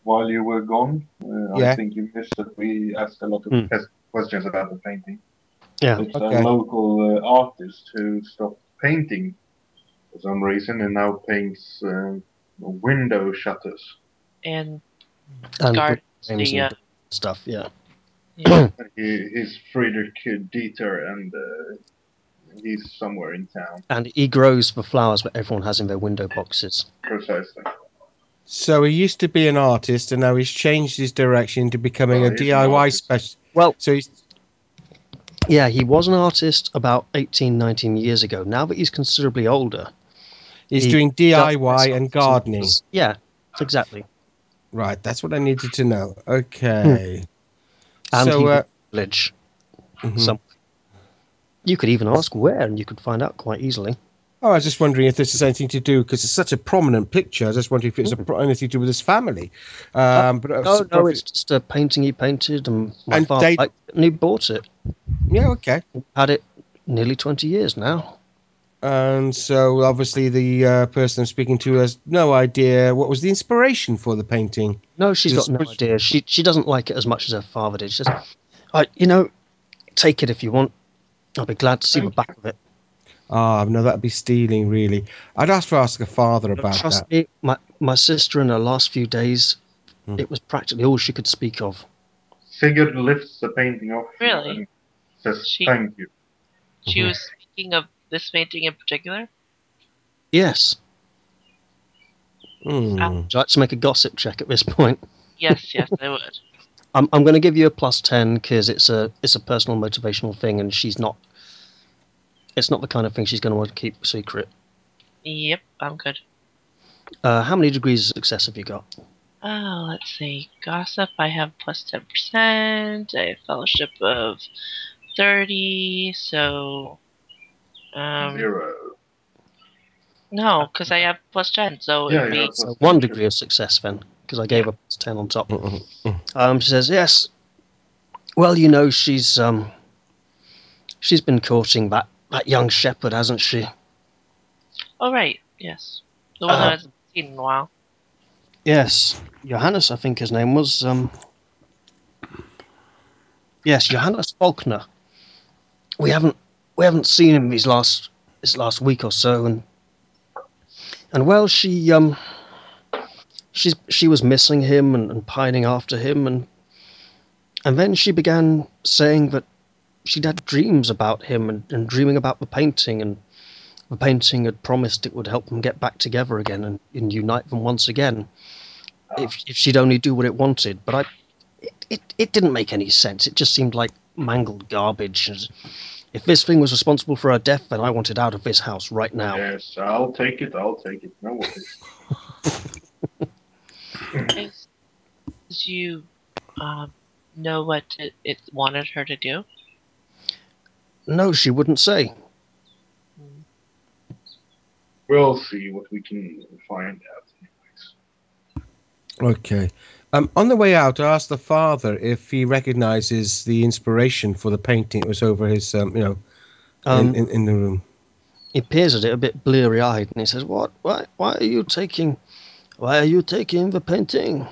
while you were gone, uh, Yeah. I think you missed that we asked a lot of ques- questions about the painting. Yeah. It's Okay. a local uh, artist who stopped painting for some reason and now paints uh, window shutters. And And guard frames the uh, stuff. Yeah. yeah. (clears throat) He, he's Friedrich Dieter and uh, he's somewhere in town. And he grows the flowers that everyone has in their window boxes. Precisely. So he used to be an artist, and now he's changed his direction to becoming Oh, a DIY specialist. Well, So he's yeah, he was an artist about 18, 19 years ago. Now that he's considerably older, he's he doing DIY and gardening. as- Yeah, exactly. Right. That's what I needed to know. Okay. And so he uh, lives in the village. mhm. some- You could even ask where, and you could find out quite easily. Oh, I was just wondering if this has anything to do because it's such a prominent picture. I was just wondering if it's a anything to do with his family. Um, but uh, No, no, it's just a painting he painted, and my And father they- liked it, and he bought it. yeah, okay. Had it nearly 20 years now. And so obviously the uh, person I'm speaking to has no idea what was the inspiration for the painting. No, she's Just got no idea. She she doesn't like it as much as her father did. She says, I, you know, take it if you want. I'll be glad to see the Thank back of it. Ah, no, that'd be stealing, really. I'd ask to ask a father about it. Trust that. me, my, my sister in her last few days, Hmm. it was practically all she could speak of. Sigurd lifts the painting off Really? and says She- thank you. She Mhm. was speaking of this painting in particular. Yes. Hmm. Would you like to make a gossip check at this point? Yes, yes, I would. I'm I'm going to give you a plus ten because it's a it's a personal motivational thing, and she's not. It's not the kind of thing she's going to want to keep secret. Yep, I'm good. Uh, how many degrees of success have you got? Oh, let's see. Gossip, I have plus 10%. I have fellowship of 30, so. Um, Zero. no, because I have plus 10, so Yeah, it'd yeah, be. plus So one degree of success then, because I gave her plus ten on top. Um, she says yes. Well, you know she's um. She's been courting that that young shepherd, hasn't she? Oh, right, yes. The one Uh, I hasn't seen in a while. Yes, Johannes, I think his name was. Um, yes, Johannes Faulkner. We haven't we haven't seen him these last this last week or so, and and well, she um, she's she was missing him and, and pining after him, and and then she began saying that she'd had dreams about him and, and dreaming about the painting, and the painting had promised it would help them get back together again and, and unite them once again if, if she'd only do what it wanted. But I, it, it, it didn't make any sense. It just seemed like mangled garbage. And If this thing was responsible for her death, then I want it out of this house right now. Yes, I'll take it. I'll take it. No worries. (laughs) Is, did you um, know what it, it wanted her to do? No, she wouldn't say. We'll see what we can find out. Anyways. Okay. Um, on the way out, I asked the father if he recognizes the inspiration for the painting. It was over his, um, you know, Um, in, in, in the room. he peers at it a bit bleary-eyed, and he says, "What? Why? Why are you taking? Why are you taking the painting?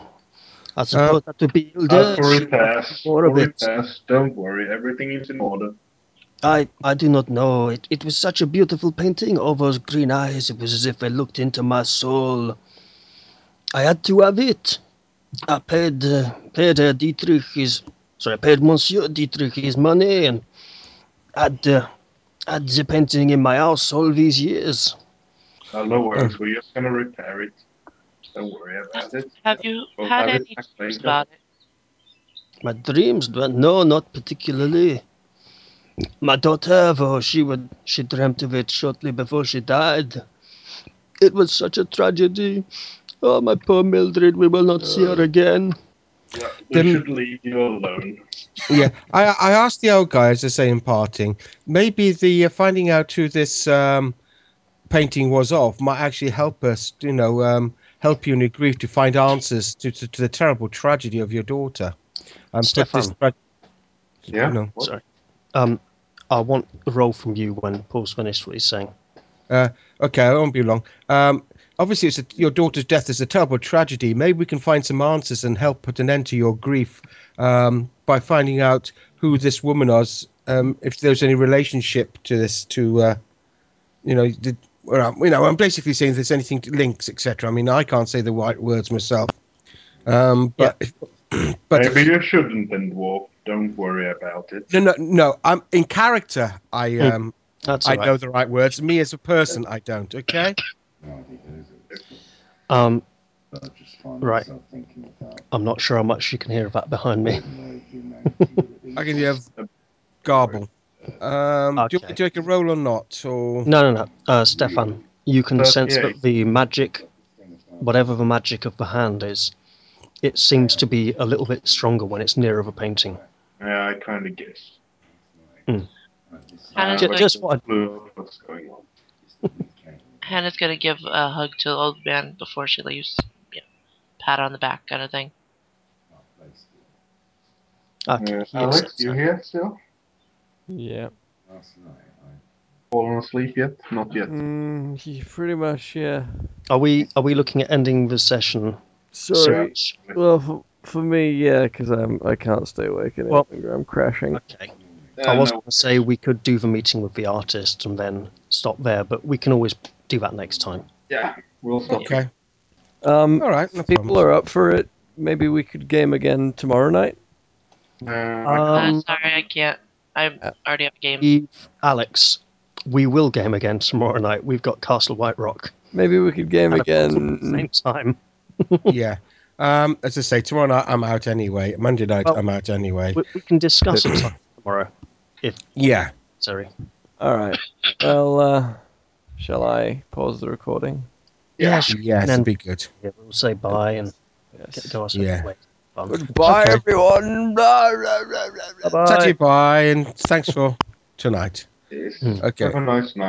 I suppose that would be Uh, for repairs. more For of it. repairs. Don't worry. Everything is in order. I, I do not know. It, it was such a beautiful painting. All those green eyes. It was as if they looked into my soul. I had to have it. I paid uh, paid uh, Dietrich his sorry, I paid Monsieur Dietrich his money and had uh, had the painting in my house all these years. Uh, no worries. We're just gonna repair it. Don't worry about it. Have you We'll had have it any back dreams later. about it? My dreams, but no, not particularly. My daughter, though, she would she dreamt of it shortly before she died. It was such a tragedy. Oh, my poor Mildred, we will not see her again. Yeah, we Then- should leave you alone. (laughs) yeah, I, I asked the old guy, as I say in parting, maybe the uh, finding out who this um, painting was of might actually help us, you know, um, help you in your grief to find answers to, to, to the terrible tragedy of your daughter. And put this, Stefan. tra- Yeah. you know, What? Sorry. Um, I want a roll from you when Paul's finished what he's saying. Okay, I won't be long. Um, obviously, it's a, your daughter's death is a terrible tragedy. Maybe we can find some answers and help put an end to your grief um, by finding out who this woman was. Um, if there's any relationship to this, to uh, you know, did, well, you know, I'm basically saying if there's anything to links, etc. I mean, I can't say the right words myself. Um, but (clears throat) but Maybe you shouldn't then, dwarf. Don't worry about it. no, no, no. I'm in character. I um, That's I all right. know the right words. Me as a person, I don't. Okay. (coughs) Um, I just find Right. about I'm not sure how much you can hear of that behind me. ordinary humanity living I can you (laughs) have garble. Um, Do you want me to take a roll or not? Or No, no, no. Uh, Stefan, you can sense that the magic, whatever the magic of the hand is, it seems to be a little bit stronger when it's nearer the painting. Yeah, I kind of guess. Hannah's Ju- gonna, just what Clue what's going on. Hannah's gonna give a hug to the old man before she leaves. Yeah, pat on the back kind of thing. Okay, Uh, he Alex, accepts you that. here still? Yeah. Last night, I Fallen asleep yet? Not yet. Mm, yeah, pretty much, yeah. Are we are we looking at ending the session? Sorry. soon? Well, for, for me, yeah, because I'm I can't stay awake any Well- I'm crashing. Okay. Uh, I was no, going to say we could do the meeting with the artist and then stop there, but we can always do that next time. Yeah, we'll stop. okay, Um, all right. No people problems. are up for it. Maybe we could game again tomorrow night. Uh, Um, uh, sorry, I can't. I already have a game. Eve, Alex, we will game again tomorrow night. We've got Castle Whiterock. Maybe we could game at a possible again. same time. (laughs) yeah. Um, as I say, tomorrow night I'm out anyway. Monday night Well- I'm out anyway. We, we can discuss it (clears throat) tomorrow if Yeah. Sorry. All right. Well, uh, shall I pause the recording? Yeah, sure. Yes, And it'd then be good. yeah, we'll say bye and Yes. get, go our Yeah. separate ways. Fun. Goodbye, Okay. everyone. Blah, blah, blah, blah, blah. Bye-bye. Tatty bye and thanks for tonight. Yes. Hmm. Okay. Have a nice night.